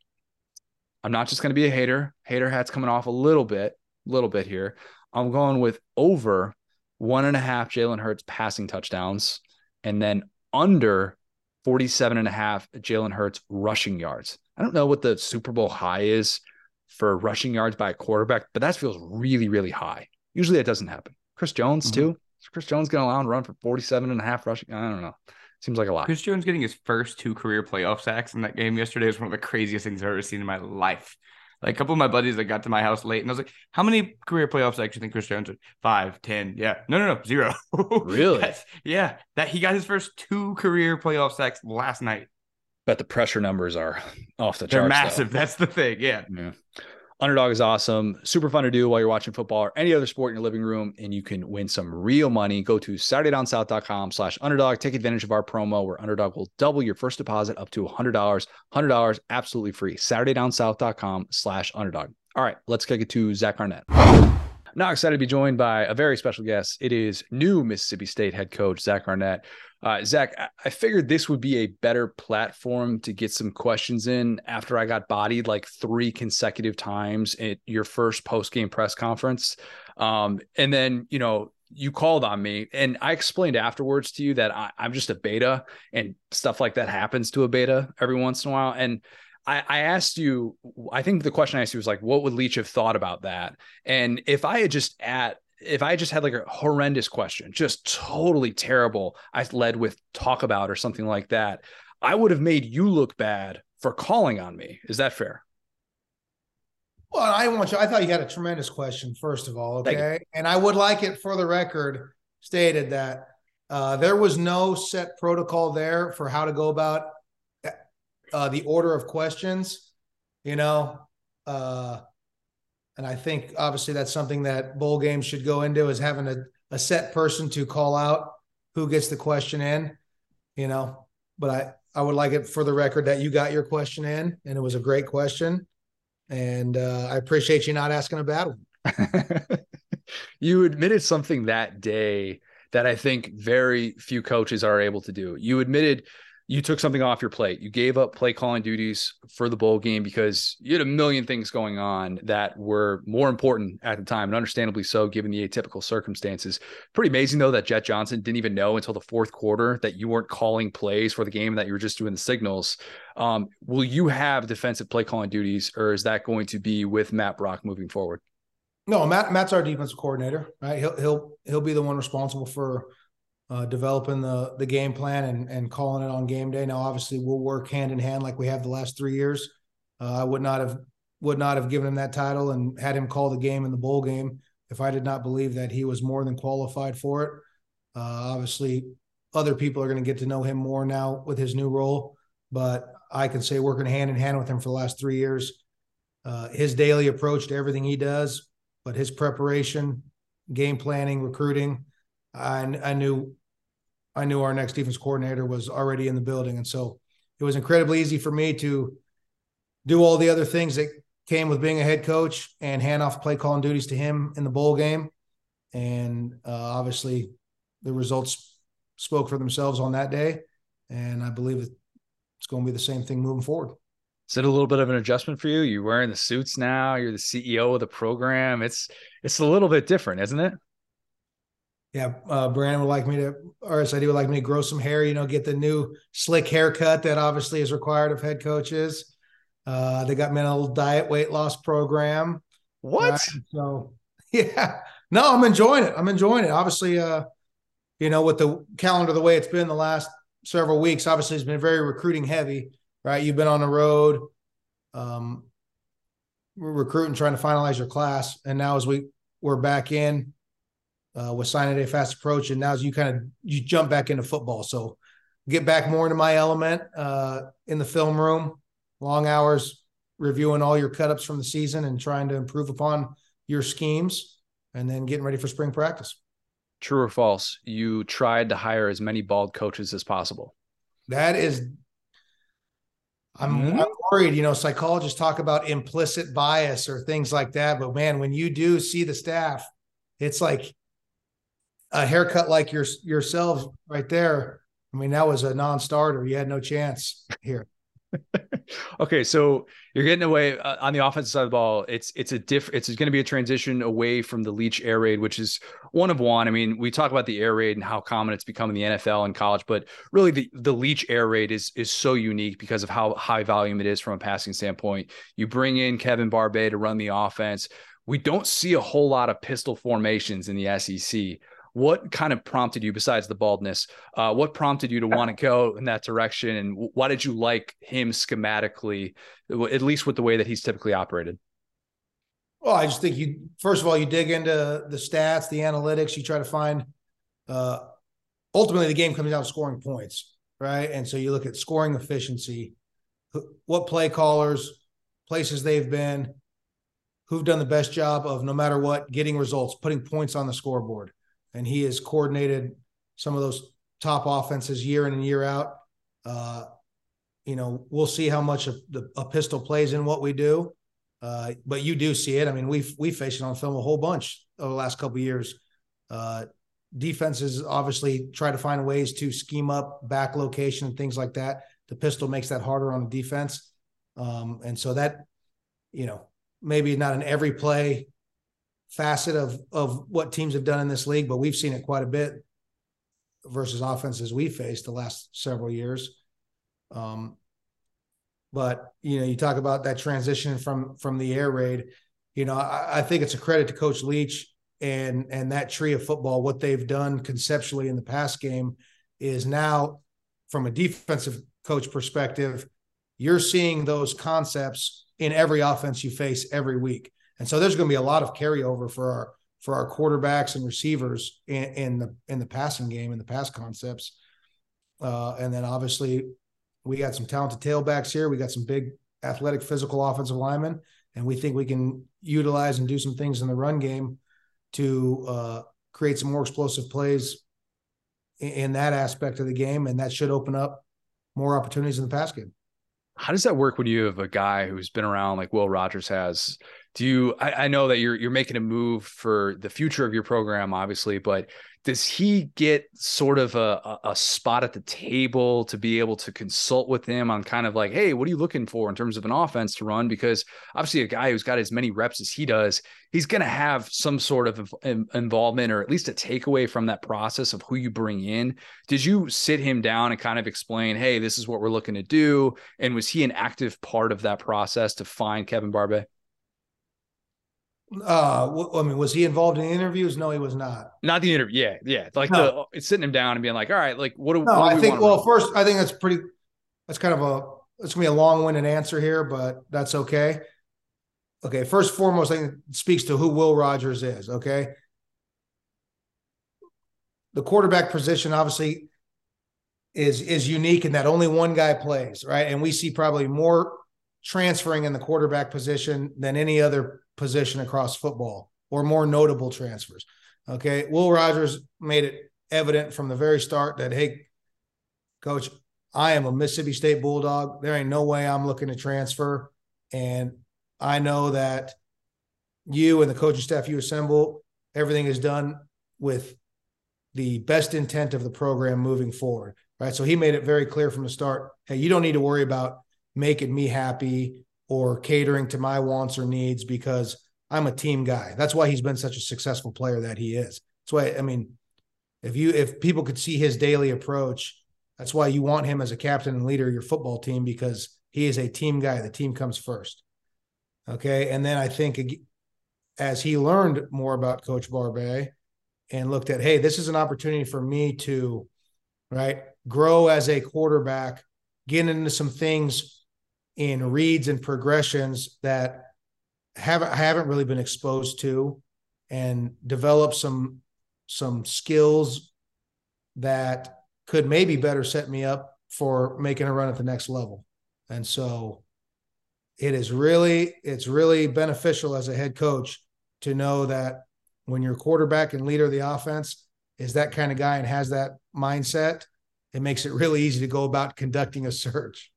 I'm not just going to be a hater. Hater hat's coming off a little bit, little bit here. I'm going with over one and a half Jalen Hurts passing touchdowns and then under 47 and a half Jalen Hurts rushing yards. I don't know what the Super Bowl high is for rushing yards by a quarterback, but that feels really, really high. Usually that doesn't happen. Chris Jones, mm-hmm. too. Is Chris Jones going to allow him to run for 47 and a half rushing? I don't know. Seems like a lot. Chris Jones getting his first two career playoff sacks in that game yesterday was one of the craziest things I've ever seen in my life. Like a couple of my buddies that got to my house late, and I was like, "How many career playoffs do you think Chris Jones had? Five, ten? Yeah, no, no, no, zero. really? yeah, that he got his first two career playoff sacks last night. But the pressure numbers are off the charts. They're massive. Though. That's the thing. Yeah. Yeah. Underdog is awesome. Super fun to do while you're watching football or any other sport in your living room, and you can win some real money. Go to SaturdayDownSouth.com slash underdog. Take advantage of our promo where Underdog will double your first deposit up to $100. $100 absolutely free. SaturdayDownSouth.com slash underdog. All right, let's kick it to Zach Arnett. Now excited to be joined by a very special guest. It is new Mississippi State head coach Zach Arnett. Uh, Zach, I figured this would be a better platform to get some questions in after I got bodied like three consecutive times at your first post game press conference. Um, and then, you know, you called on me and I explained afterwards to you that I, I'm just a beta and stuff like that happens to a beta every once in a while. And I, I asked you, I think the question I asked you was like, what would Leach have thought about that? And if I had just at if I just had like a horrendous question, just totally terrible, I led with talk about or something like that, I would have made you look bad for calling on me. Is that fair? Well, I want you. I thought you had a tremendous question, first of all. Okay. And I would like it for the record stated that uh, there was no set protocol there for how to go about uh, the order of questions. You know, uh, and I think obviously that's something that bowl games should go into is having a, a set person to call out who gets the question in, you know. But I, I would like it for the record that you got your question in and it was a great question. And uh, I appreciate you not asking a bad one. you admitted something that day that I think very few coaches are able to do. You admitted you took something off your plate. You gave up play calling duties for the bowl game because you had a million things going on that were more important at the time, and understandably so, given the atypical circumstances. Pretty amazing, though, that Jett Johnson didn't even know until the fourth quarter that you weren't calling plays for the game, that you were just doing the signals. Um, will you have defensive play calling duties, or is that going to be with Matt Brock moving forward? No, Matt. Matt's our defensive coordinator, right? He'll he'll he'll be the one responsible for uh, developing the the game plan and and calling it on game day. Now, obviously, we'll work hand in hand like we have the last three years. Uh, I would not have would not have given him that title and had him call the game in the bowl game if I did not believe that he was more than qualified for it. Uh, obviously, other people are going to get to know him more now with his new role, but I can say working hand in hand with him for the last three years, uh, his daily approach to everything he does, but his preparation, game planning, recruiting, I, I knew I knew our next defense coordinator was already in the building. And so it was incredibly easy for me to do all the other things that came with being a head coach and hand off play calling duties to him in the bowl game. And uh, obviously, the results spoke for themselves on that day. And I believe it's going to be the same thing moving forward. Is it a little bit of an adjustment for you? You're wearing the suits now. You're the CEO of the program. It's it's a little bit different, isn't it? Yeah, uh, Brandon would like me to, or SID would like me to grow some hair, you know, get the new slick haircut that obviously is required of head coaches. Uh, they got me in a little diet weight loss program. What? Right? So, yeah, no, I'm enjoying it. I'm enjoying it. Obviously, uh, you know, with the calendar the way it's been the last several weeks, obviously it's been very recruiting heavy, right? You've been on the road, um, recruiting, trying to finalize your class, and now as we we're back in, uh, with signing day fast approach, and now you kind of you jump back into football. So get back more into my element uh, in the film room, long hours reviewing all your cutups from the season and trying to improve upon your schemes, and then getting ready for spring practice. True or false? You tried to hire as many bald coaches as possible. That is I'm, mm-hmm. I'm, worried, you know, psychologists talk about implicit bias or things like that. But man, when you do see the staff, it's like a haircut like your yourselves right there. I mean, that was a non-starter. You had no chance here. okay, so you're getting away uh, on the offensive side of the ball. It's it's a diff. It's going to be a transition away from the Leach air raid, which is one of one. I mean, we talk about the air raid and how common it's become in the NFL and college, but really the the Leach air raid is is so unique because of how high volume it is from a passing standpoint. You bring in Kevin Barbay to run the offense. We don't see a whole lot of pistol formations in the SEC what kind of prompted you besides the baldness uh, what prompted you to want to go in that direction? And why did you like him schematically at least with the way that he's typically operated? Well i just think you first of all you dig into the stats the analytics you try to find uh, ultimately the game comes down to scoring points right? And so you look at scoring efficiency what play callers places they've been who've done the best job of no matter what getting results putting points on the scoreboard and he has coordinated some of those top offenses year in and year out. Uh, you know, we'll see how much of the, a pistol plays in what we do. Uh, but you do see it. I mean, we've we faced it on film a whole bunch over the last couple years. Uh, defenses obviously try to find ways to scheme up back location and things like that. The pistol makes that harder on the defense, um, and so that you know maybe not in every play facet of of what teams have done in this league, but we've seen it quite a bit versus offenses we faced the last several years. Um, but you know, you talk about that transition from from the air raid. You know, I, I think it's a credit to Coach Leach and and that tree of football. What they've done conceptually in the pass game is now, from a defensive coach perspective, you're seeing those concepts in every offense you face every week. And so there's going to be a lot of carryover for our for our quarterbacks and receivers in, in the in the passing game and the pass concepts. Uh, and then obviously we got some talented tailbacks here. We got some big athletic, physical offensive linemen, and we think we can utilize and do some things in the run game to uh, create some more explosive plays in, in that aspect of the game, and that should open up more opportunities in the pass game. How does that work when you have a guy who's been around like Will Rogers has? Do you I, I, know that you're you're making a move for the future of your program obviously but does he get sort of a, a spot at the table to be able to consult with him on kind of like hey what are you looking for in terms of an offense to run? Because obviously a guy who's got as many reps as he does he's going to have some sort of involvement or at least a takeaway from that process of who you bring in. Did you sit him down and kind of explain hey this is what we're looking to do and was he an active part of that process to find kevin barbay uh, I mean, was he involved in interviews? No, he was not. Not the interview. Yeah, yeah. Like no. the it's sitting him down and being like, all right, like what do, no, what do I think. Well, first, I think that's pretty. That's kind of a. It's gonna be a long-winded answer here, but that's okay. Okay, first and foremost, I think it speaks to who Will Rogers is. Okay, the quarterback position obviously is is unique in that only one guy plays, right? And we see probably more transferring in the quarterback position than any other position across football or more notable transfers. Okay. Will Rogers made it evident from the very start that, hey, coach, I am a Mississippi State Bulldog. There ain't no way I'm looking to transfer. And I know that you and the coaching staff you assemble, everything is done with the best intent of the program moving forward. Right. So he made it very clear from the start hey, you don't need to worry about making me happy or catering to my wants or needs because I'm a team guy. That's why he's been such a successful player that he is. That's why I mean, if you if people could see his daily approach, that's why you want him as a captain and leader of your football team because he is a team guy. The team comes first. Okay, and then I think as he learned more about Coach Barbay and looked at, hey, this is an opportunity for me to right grow as a quarterback, get into some things in reads and progressions that haven't haven't really been exposed to and develop some some skills that could maybe better set me up for making a run at the next level. And so it is really it's really beneficial as a head coach to know that when your quarterback and leader of the offense is that kind of guy and has that mindset, it makes it really easy to go about conducting a search.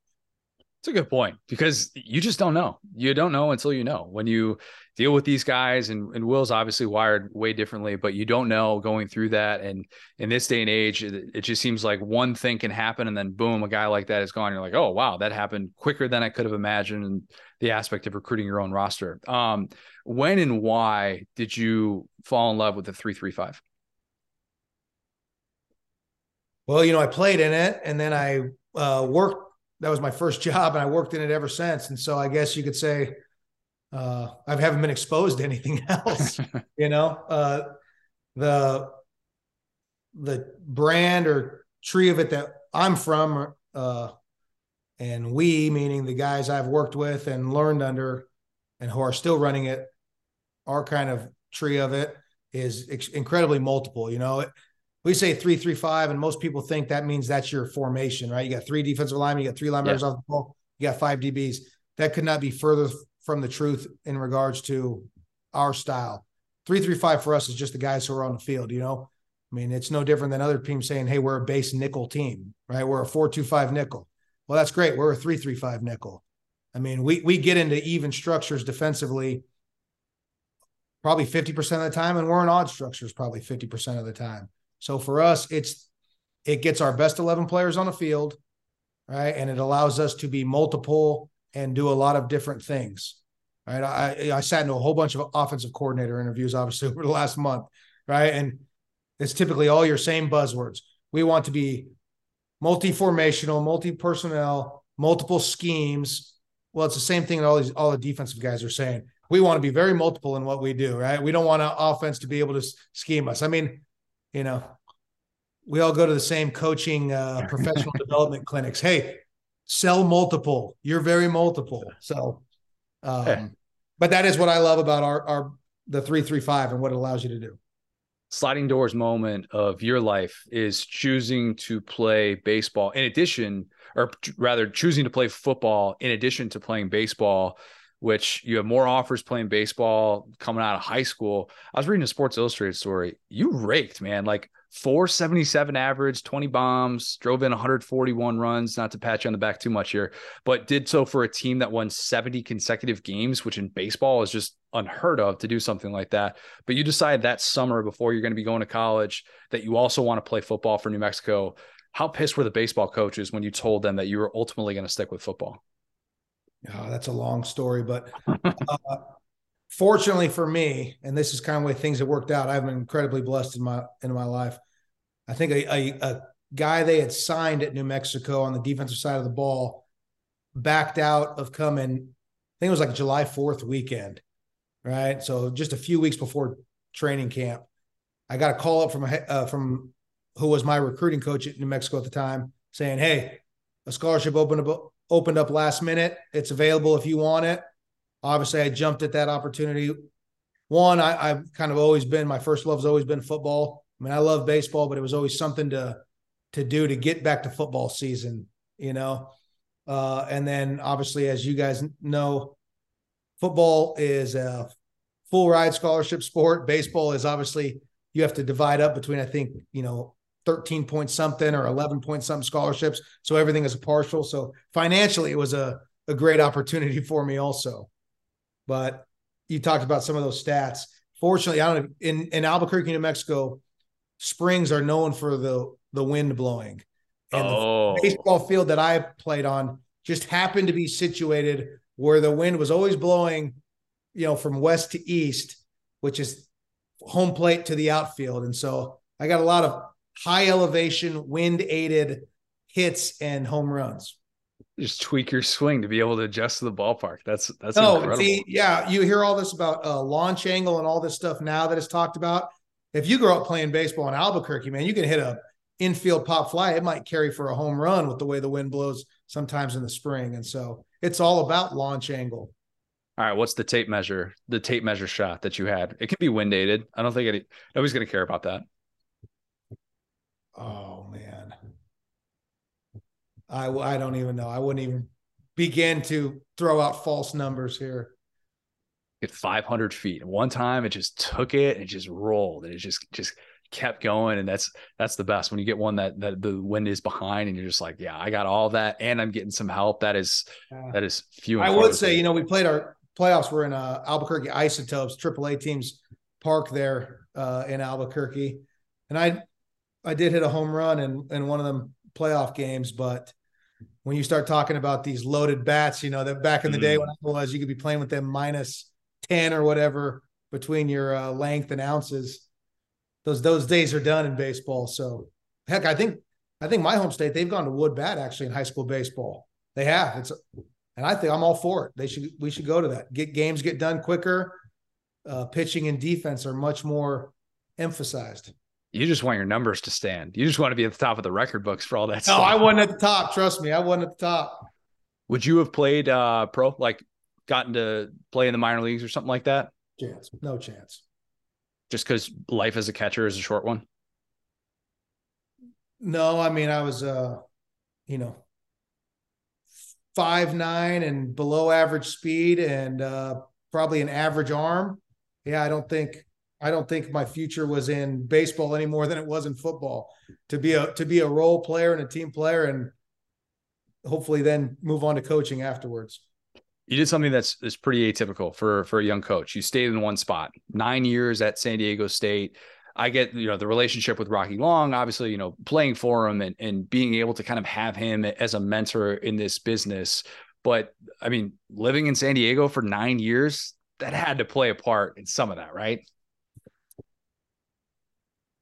It's a good point because you just don't know. You don't know until you know. When you deal with these guys, and, and Will's obviously wired way differently, but you don't know going through that. And in this day and age, it, it just seems like one thing can happen, and then boom, a guy like that is gone. You're like, oh wow, that happened quicker than I could have imagined. And the aspect of recruiting your own roster. Um, when and why did you fall in love with the three three five? Well, you know, I played in it, and then I uh, worked that was my first job and I worked in it ever since. And so I guess you could say uh, I haven't been exposed to anything else. you know, uh, the the brand or tree of it that I'm from, uh, and we, meaning the guys I've worked with and learned under, and who are still running it, our kind of tree of it is ex- incredibly multiple. You know, we say three three five, and most people think that means that's your formation, right? You got three defensive linemen, you got three linebackers yeah. off the ball, you got five DBs. That could not be further from the truth in regards to our style. Three three five for us is just the guys who are on the field. You know, I mean, it's no different than other teams saying, "Hey, we're a base nickel team, right? We're a four two five nickel." Well, that's great. We're a three three five nickel. I mean, we we get into even structures defensively probably 50% of the time, and we're in odd structures probably 50% of the time. So for us, it's it gets our best 11 players on the field, right? And it allows us to be multiple and do a lot of different things. Right. I, I sat in a whole bunch of offensive coordinator interviews, obviously, over the last month, right? And it's typically all your same buzzwords. We want to be multi-formational, multi-personnel, multiple schemes. Well, it's the same thing that all these all the defensive guys are saying. We want to be very multiple in what we do, right? We don't want an offense to be able to scheme us. I mean, you know, we all go to the same coaching uh, professional development clinics. Hey, sell multiple. You're very multiple. So, um, hey. but that is what I love about our our the three three five and what it allows you to do. Sliding doors moment of your life is choosing to play baseball in addition, or rather choosing to play football in addition to playing baseball which you have more offers playing baseball coming out of high school. I was reading a Sports Illustrated story. You raked, man, like 477 average, 20 bombs, drove in 141 runs, not to pat you on the back too much here, but did so for a team that won 70 consecutive games, which in baseball is just unheard of to do something like that. But you decide that summer before you're going to be going to college that you also want to play football for New Mexico. How pissed were the baseball coaches when you told them that you were ultimately going to stick with football? Oh, that's a long story, but uh, fortunately for me, and this is kind of way things have worked out. I've been incredibly blessed in my in my life. I think a, a, a guy they had signed at New Mexico on the defensive side of the ball backed out of coming. I think it was like July Fourth weekend, right? So just a few weeks before training camp, I got a call up from uh, from who was my recruiting coach at New Mexico at the time, saying, "Hey, a scholarship opened up opened up last minute. It's available if you want it. Obviously, I jumped at that opportunity. One, I, have kind of always been my first love's always been football. I mean, I love baseball, but it was always something to to do to get back to football season, you know. Uh, and then obviously, as you guys know, football is a full ride scholarship sport. Baseball is obviously you have to divide up between I think you know 13 point something or 11 point something scholarships. So everything is a partial. So financially, it was a, a great opportunity for me also. But you talked about some of those stats. Fortunately, I don't know, in, in Albuquerque, New Mexico, springs are known for the, the wind blowing. And oh. the baseball field that I played on just happened to be situated where the wind was always blowing, you know, from west to east, which is home plate to the outfield. And so I got a lot of high elevation, wind aided hits and home runs. Just tweak your swing to be able to adjust to the ballpark. That's that's no, incredible. See, yeah, you hear all this about uh, launch angle and all this stuff now that is talked about. If you grow up playing baseball in Albuquerque, man, you can hit a infield pop fly. It might carry for a home run with the way the wind blows sometimes in the spring, and so it's all about launch angle. All right, what's the tape measure? The tape measure shot that you had. It can be wind aided. I don't think any, nobody's going to care about that. Oh man, I I don't even know. I wouldn't even begin to throw out false numbers here. At 500 feet, one time it just took it and it just rolled and it just just kept going, and that's that's the best when you get one that that the wind is behind, and you're just like, yeah, I got all that, and I'm getting some help. That is that is few. I would say, you know, we played our playoffs. We're in uh, Albuquerque Isotopes, AAA teams park there uh, in Albuquerque, and I I did hit a home run in in one of them playoff games, but when you start talking about these loaded bats, you know that back in the mm. day when I was, you could be playing with them minus ten or whatever between your uh, length and ounces. Those those days are done in baseball. So heck, I think I think my home state they've gone to wood bat actually in high school baseball. They have. It's and I think I'm all for it. They should we should go to that. Get games get done quicker. Uh, pitching and defense are much more emphasized. You just want your numbers to stand. You just want to be at the top of the record books for all that no, stuff. No, I wasn't at the top. Trust me, I wasn't at the top. Would you have played uh, pro, like gotten to play in the minor leagues or something like that? Chance, no chance. Just because life as a catcher is a short one. No, I mean I was, uh, you know, five nine and below average speed and uh, probably an average arm. Yeah, I don't think I don't think my future was in baseball any more than it was in football. To be a to be a role player and a team player, and hopefully then move on to coaching afterwards. You did something that's is pretty atypical for for a young coach. You stayed in one spot, nine years at San Diego State. I get you know the relationship with Rocky Long, obviously you know playing for him and and being able to kind of have him as a mentor in this business. But I mean, living in San Diego for nine years, that had to play a part in some of that, right?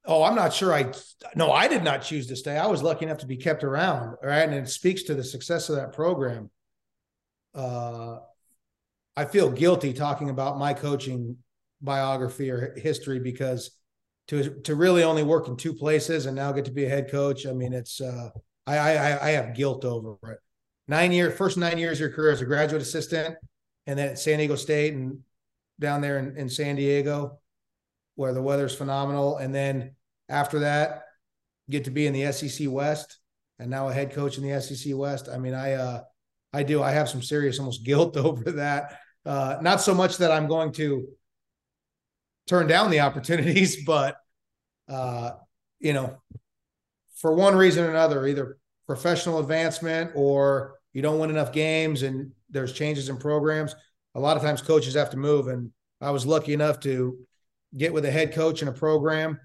Oh, I'm not sure. I no, I did not choose to stay. I was lucky enough to be kept around, right? And it speaks to the success of that program. Uh, I feel guilty talking about my coaching biography or history because to to really only work in two places and now get to be a head coach. I mean, it's uh, I, I I have guilt over it. Nine year, first nine years of your career as a graduate assistant, and then at San Diego State and down there in, in San Diego where the weather's phenomenal. And then after that, get to be in the SEC West and now a head coach in the SEC West. I mean, I uh, I do. I have some serious almost guilt over that. Uh, not so much that I'm going to turn down the opportunities, but uh, you know, for one reason or another, either professional advancement or you don't win enough games and there's changes in programs. A lot of times coaches have to move. And I was lucky enough to get with a head coach in a program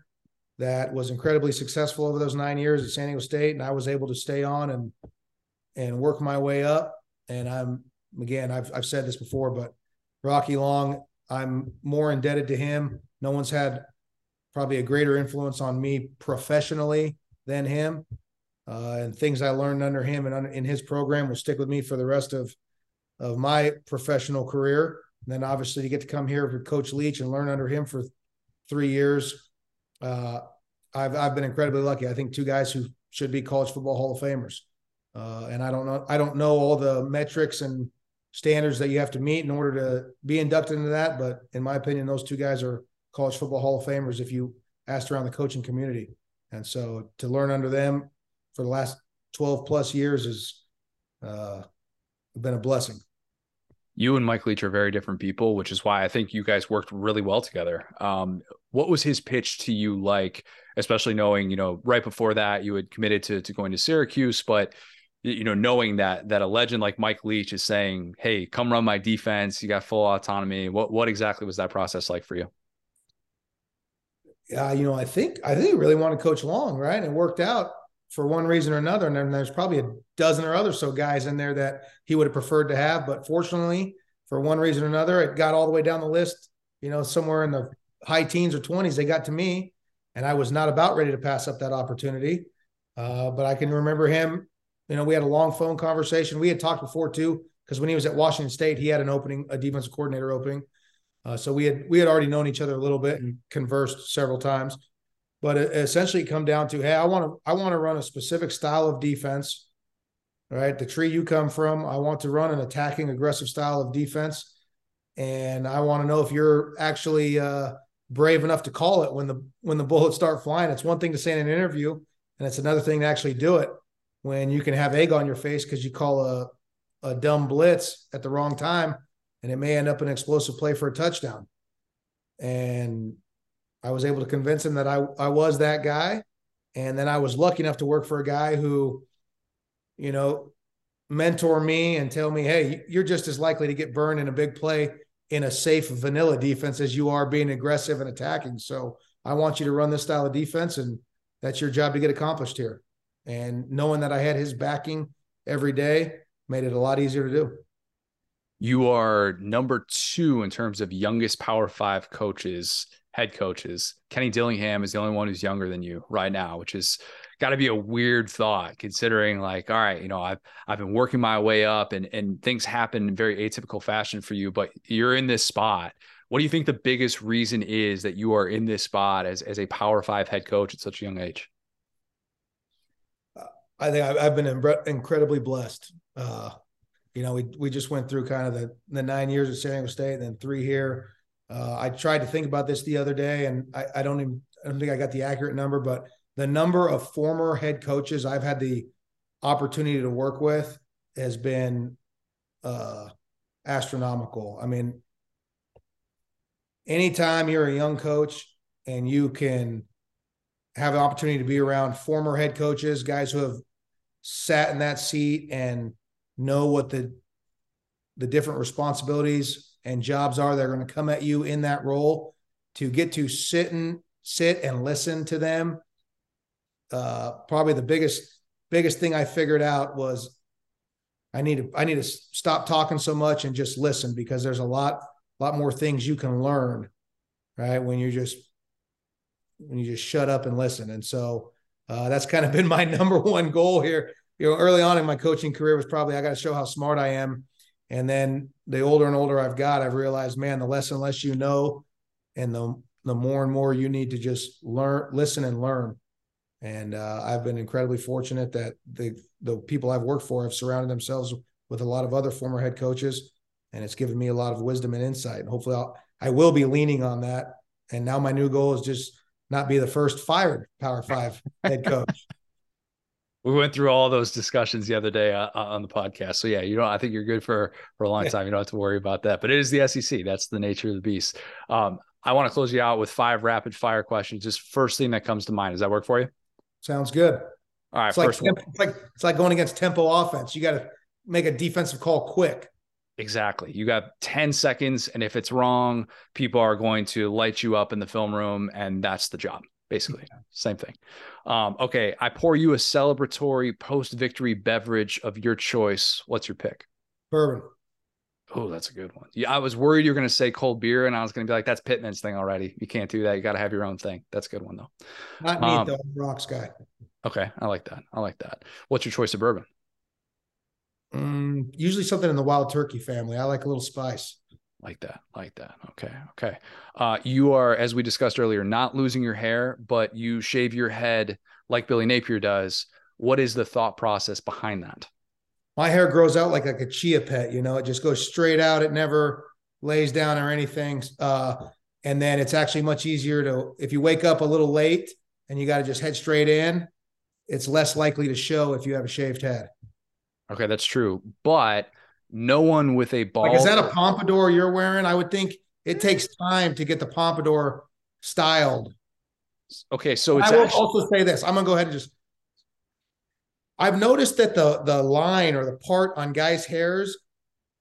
that was incredibly successful over those nine years at San Diego State, and I was able to stay on and and work my way up. And I'm again, I've I've said this before, but Rocky Long, I'm more indebted to him. No one's had probably a greater influence on me professionally than him. Uh, and things I learned under him and under, in his program will stick with me for the rest of of my professional career. And then obviously to get to come here with Coach Leach and learn under him for three years. Uh, I've I've been incredibly lucky. I think two guys who should be college football Hall of Famers. Uh, and I don't know I don't know all the metrics and standards that you have to meet in order to be inducted into that. But in my opinion, those two guys are college football Hall of Famers if you asked around the coaching community. And so to learn under them for the last 12 plus years has uh, been a blessing you and Mike Leach are very different people, which is why I think you guys worked really well together. Um, what was his pitch to you like, especially knowing, you know, right before that you had committed to, to going to Syracuse, but you know, knowing that that a legend like Mike Leach is saying, "Hey, come run my defense. You got full autonomy." What what exactly was that process like for you? Yeah, you know, I think I think he really wanted coach long, right? And it worked out for one reason or another. And then there's probably a dozen or other so guys in there that he would have preferred to have. But fortunately, for one reason or another, it got all the way down the list, you know, somewhere in the high teens or 20s. They got to me, and I was not about ready to pass up that opportunity. Uh, but I can remember him, you know, we had a long phone conversation. We had talked before too, because when he was at Washington State, he had an opening, a defensive coordinator opening. Uh, so we had we had already known each other a little bit and conversed several times. But it essentially come down to, hey, I want to I want to run a specific style of defense right? The tree you come from, I want to run an attacking, aggressive style of defense. And I want to know if you're actually uh, brave enough to call it when the when the bullets start flying. It's one thing to say in an interview, and it's another thing to actually do it when you can have egg on your face because you call a a dumb blitz at the wrong time, and it may end up an explosive play for a touchdown. And I was able to convince him that I I was that guy, and then I was lucky enough to work for a guy who, you know, mentor me and tell me, hey, you're just as likely to get burned in a big play in a safe vanilla defense as you are being aggressive and attacking. So I want you to run this style of defense, and that's your job to get accomplished here. And knowing that I had his backing every day made it a lot easier to do. You are number two in terms of youngest Power Five coaches, head coaches. Kenny Dillingham is the only one who's younger than you right now, which is got to be a weird thought considering like all right you know i've i've been working my way up and and things happen in very atypical fashion for you but you're in this spot what do you think the biggest reason is that you are in this spot as as a power five head coach at such a young age i think i've been incredibly blessed uh you know we we just went through kind of the the nine years at san diego state and then three here uh, I tried to think about this the other day, and I, I don't even I don't think I got the accurate number, but the number of former head coaches I've had the opportunity to work with has been uh, astronomical. I mean, anytime you're a young coach and you can have an opportunity to be around former head coaches, guys who have sat in that seat and know what the the different responsibilities and jobs are that are going to come at you in that role to get to sit and sit and listen to them uh, probably the biggest biggest thing I figured out was I need to I need to stop talking so much and just listen because there's a lot lot more things you can learn, right? When you just when you just shut up and listen. And so uh, that's kind of been my number one goal here. You know, early on in my coaching career was probably I got to show how smart I am. And then the older and older I've got, I've realized, man, the less and less you know, and the the more and more you need to just learn, listen, and learn. And uh, I've been incredibly fortunate that the the people I've worked for have surrounded themselves with a lot of other former head coaches, and it's given me a lot of wisdom and insight. And hopefully, I'll, I will be leaning on that. And now my new goal is just not be the first fired Power Five head coach. we went through all those discussions the other day uh, uh, on the podcast. So yeah, you know, I think you're good for for a long time. You don't have to worry about that. But it is the SEC. That's the nature of the beast. Um, I want to close you out with five rapid fire questions. Just first thing that comes to mind. Does that work for you? Sounds good. All right, it's like, it's like it's like going against tempo offense. You got to make a defensive call quick. Exactly. You got 10 seconds, and if it's wrong, people are going to light you up in the film room, and that's the job. Basically, same thing. Um, okay, I pour you a celebratory post-victory beverage of your choice. What's your pick? Bourbon. Oh, that's a good one. Yeah, I was worried you were going to say cold beer, and I was going to be like, "That's Pittman's thing already. You can't do that. You got to have your own thing." That's a good one though. Not me um, though. Rocks guy. Okay, I like that. I like that. What's your choice of bourbon? Mm, usually something in the wild turkey family. I like a little spice. Like that. Like that. Okay. Okay. Uh, you are, as we discussed earlier, not losing your hair, but you shave your head like Billy Napier does. What is the thought process behind that? my hair grows out like like a chia pet. You know, it just goes straight out. It never lays down or anything. Uh, and then it's actually much easier to if you wake up a little late and you got to just head straight in. It's less likely to show if you have a shaved head. Okay, that's true. But no one with a bald. Like, is that a pompadour you're wearing? I would think it takes time to get the pompadour styled. Okay, so I will actually... also say this. I'm gonna go ahead and just I've noticed that the the line or the part on guys' hairs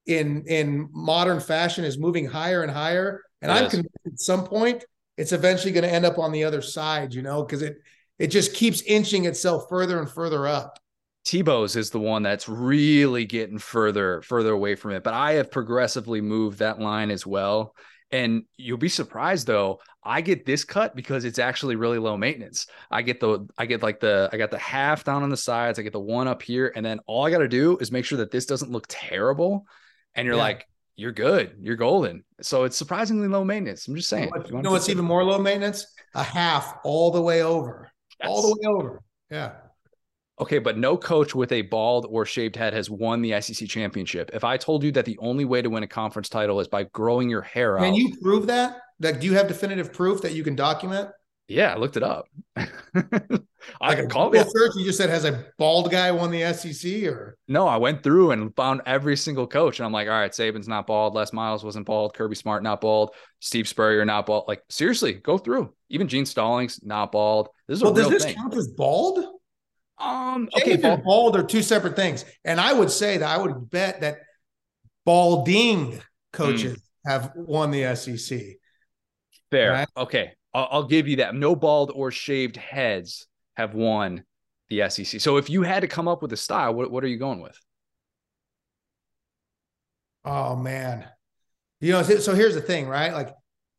in in modern fashion is moving higher and higher. And I'm convinced at some point it's eventually going to end up on the other side, you know, because it it just keeps inching itself further and further up. Tebow's is the one that's really getting further further away from it, but I have progressively moved that line as well. And you'll be surprised though, I get this cut because it's actually really low maintenance. I get the I get like the I got the half down on the sides, I get the one up here, and then all I got to do is make sure that this doesn't look terrible. And you're yeah. like, you're good, you're golden. So it's surprisingly low maintenance. I'm just saying. You, you know what's even more low maintenance? A half all the way over. Yes. All the way over. Yeah. Okay, but no coach with a bald or shaved head has won the SEC championship. If I told you that the only way to win a conference title is by growing your hair out, can you prove that? Like, do you have definitive proof that you can document? Yeah, I looked it up. I Like can call me. Google search. You just said has a bald guy won the SEC or No, I went through and found every single coach, and I'm like, all right, Saban's not bald, Les Miles wasn't bald, Kirby Smart not bald, Steve Spurrier not bald. Like seriously, go through. Even Gene Stallings not bald. This is well, a does real this thing. count as bald? Um, Okay, okay, bald, bald are two separate things. And I would say that I would bet that balding coaches Hmm. have won the SEC. fair. right? Okay, I'll, I'll give you that. No bald or shaved heads have won the SEC. So if you had to come up with a style, what what are you going with? Oh man. You know, so here's the thing, right? Like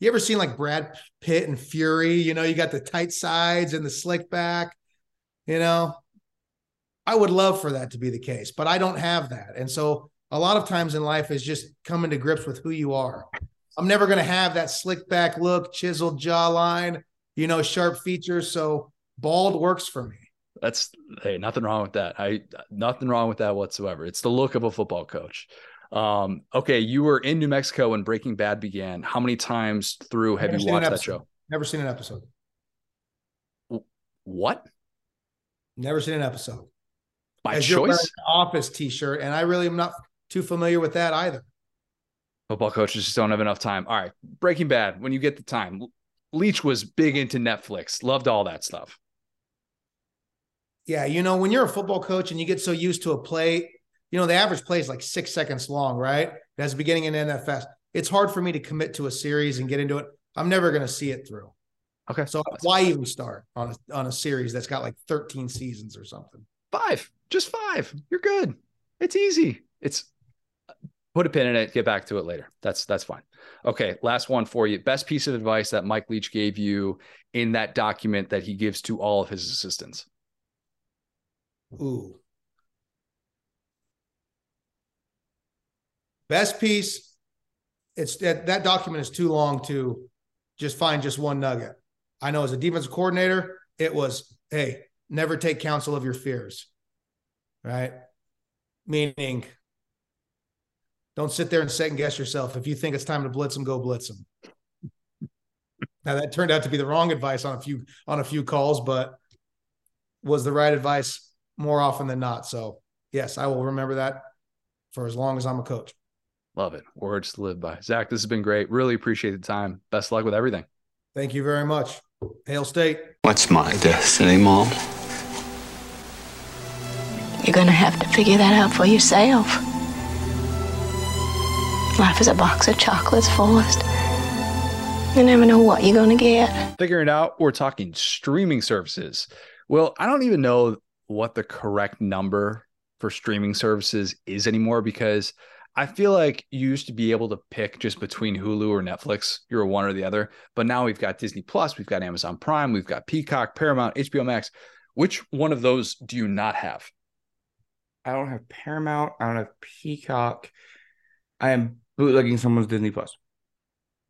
you ever seen like Brad Pitt and Fury? You know, you got the tight sides and the slick back. You know, I would love for that to be the case, but I don't have that. And so a lot of times in life is just coming to grips with who you are. I'm never going to have that slick back look, chiseled jawline, you know, sharp features. So bald works for me. That's hey, nothing wrong with that. I nothing wrong with that whatsoever. It's the look of a football coach. Um, okay, you were in New Mexico when Breaking Bad began. How many times through have Never you watched that show? Never seen an episode. What? Never seen an episode. By As choice? an office t-shirt, and I really am not too familiar with that either. Football coaches just don't have enough time. All right, Breaking Bad. When you get the time, Leach was big into Netflix. Loved all that stuff. Yeah, you know, when you're a football coach and you get so used to a play, you know, the average play is like six seconds long, right? That's beginning and NFS. It's hard for me to commit to a series and get into it. I'm never going to see it through. Okay, So why even start on a, on a series that's got like 13 seasons or something? five, just five. You're good. It's easy. It's put a pin in it. Get back to it later. That's that's fine. Okay, last one for you. Best piece of advice that Mike Leach gave you in that document that he gives to all of his assistants. Ooh. Best piece. It's that that document is too long to just find just one nugget. I know as a defensive coordinator, it was, hey, never take counsel of your fears. Right? Meaning don't sit there and second guess yourself. If you think it's time to blitz them, go blitz them. Now that turned out to be the wrong advice on a few on a few calls, but was the right advice more often than not. So yes, I will remember that for as long as I'm a coach. Love it. Words to live by. Zach, this has been great. Really appreciate the time. Best of luck with everything. Thank you very much. Hail State. What's my destiny, Mom? You're gonna have to figure that out for yourself. Life is a box of chocolates, Forrest. You never know what you're gonna get. Figuring out, we're talking streaming services. Well, I don't even know what the correct number for streaming services is anymore because I feel like you used to be able to pick just between Hulu or Netflix. You're one or the other. But now we've got Disney Plus, we've got Amazon Prime, we've got Peacock, Paramount, HBO Max. Which one of those do you not have? I don't have Paramount. I don't have Peacock. I am bootlegging someone's Disney Plus.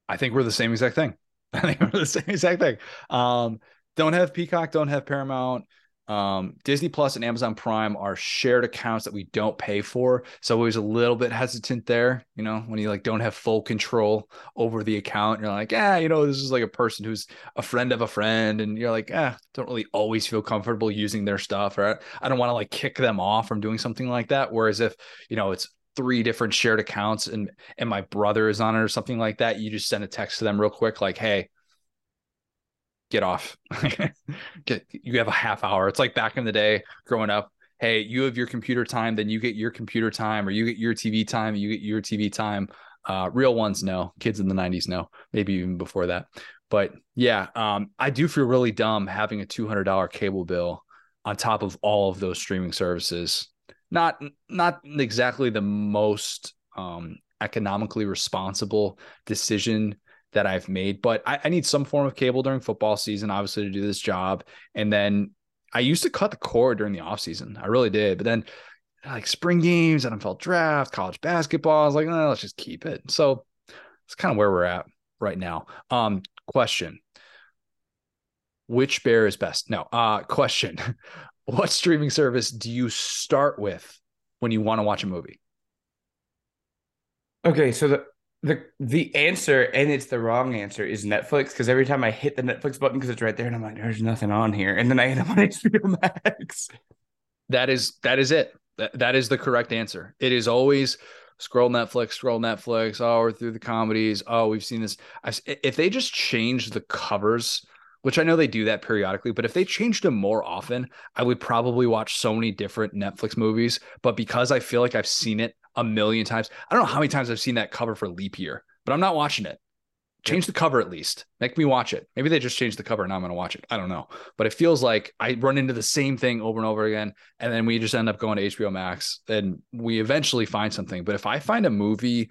I think we're the same exact thing. I think we're the same exact thing. Um, don't have Peacock, don't have Paramount. Um, Disney Plus and Amazon Prime are shared accounts that we don't pay for. So I was a little bit hesitant there, you know, when you like don't have full control over the account. You're like, yeah, you know, this is like a person who's a friend of a friend, and you're like, ah, don't really always feel comfortable using their stuff, or I don't want to like kick them off from doing something like that. Whereas if you know it's three different shared accounts and and my brother is on it or something like that, you just send a text to them real quick, like, hey, get off. get you have a half hour. It's like back in the day growing up. Hey, you have your computer time, then you get your computer time, or you get your TV time, you get your TV time. Uh, real ones know, kids in the 90s know, maybe even before that. But yeah, um, I do feel really dumb having a $200 cable bill on top of all of those streaming services. Not not exactly the most um, economically responsible decision that I've made, but I, I, need some form of cable during football season, obviously, to do this job. And then I used to cut the cord during the off season. I really did. But then like spring games, NFL draft, college basketball, I was like, let's just keep it. So it's kind of where we're at right now. Um, question. Which bear is best? No. Uh, question. what streaming service do you start with when you want to watch a movie? Okay, so the the the answer and it's the wrong answer is Netflix because every time I hit the Netflix button because it's right there and I'm like, there's nothing on here, and then I hit up on HBO Max. That is that is it. That, that is the correct answer. It is always scroll Netflix, scroll Netflix. Oh, we're through the comedies. Oh, we've seen this. I, if they just change the covers, which I know they do that periodically, but if they changed them more often, I would probably watch so many different Netflix movies. But because I feel like I've seen it a million times, I don't know how many times I've seen that cover for Leap Year, but I'm not watching it. Change the cover at least. Make me watch it. Maybe they just changed the cover and I'm going to watch it. I don't know. But it feels like I run into the same thing over and over again. And then we just end up going to HBO Max and we eventually find something. But if I find a movie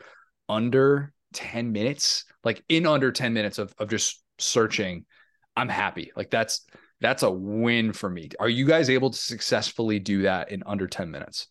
under 10 minutes, like in under 10 minutes of, of just searching, I'm happy. Like that's that's a win for me. Are you guys able to successfully do that in under 10 minutes?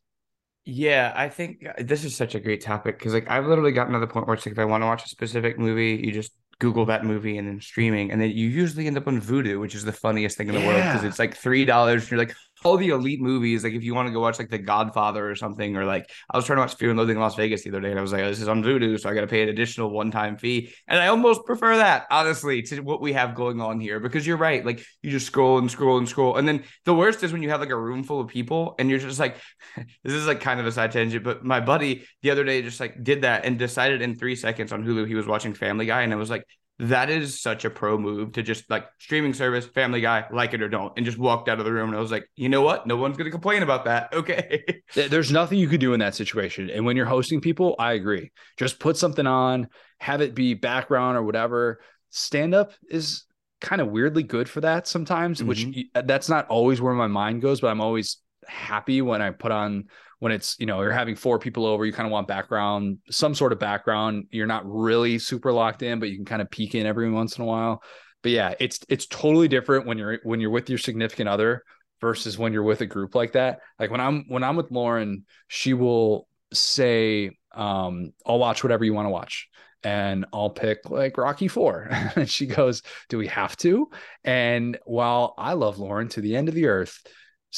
Yeah, I think uh, this is such a great topic because like I've literally gotten to the point where it's like if I want to watch a specific movie, you just Google that movie and then streaming, and then you usually end up on Vudu, which is the funniest thing in the world because it's like three dollars. And you're like, all the elite movies. Like if you want to go watch like The Godfather or something, or like I was trying to watch Fear and Loathing in Las Vegas the other day, and I was like, oh, this is on Vudu, so I got to pay an additional one time fee. And I almost prefer that, honestly, to what we have going on here because you're right. Like you just scroll and scroll and scroll, and then the worst is when you have like a room full of people and you're just like, this is like kind of a side tangent, but my buddy the other day just like did that and decided in three seconds on Hulu he was watching Family Guy, and I was like that is such a pro move to just like streaming service, family guy, like it or don't, and just walked out of the room. And I was like, you know what? No one's going to complain about that. Okay. There's nothing you could do in that situation. And when you're hosting people, I agree. Just put something on, have it be background or whatever. Stand up is kind of weirdly good for that sometimes, mm-hmm. which that's not always where my mind goes, but I'm always happy when I put on when it's you know you're having four people over you kind of want background some sort of background you're not really super locked in but you can kind of peek in every once in a while but yeah it's it's totally different when you're when you're with your significant other versus when you're with a group like that like when i'm when i'm with lauren she will say um i'll watch whatever you want to watch and I'll pick like Rocky Four. and she goes, Do we have to? And while I love Lauren to the end of the earth,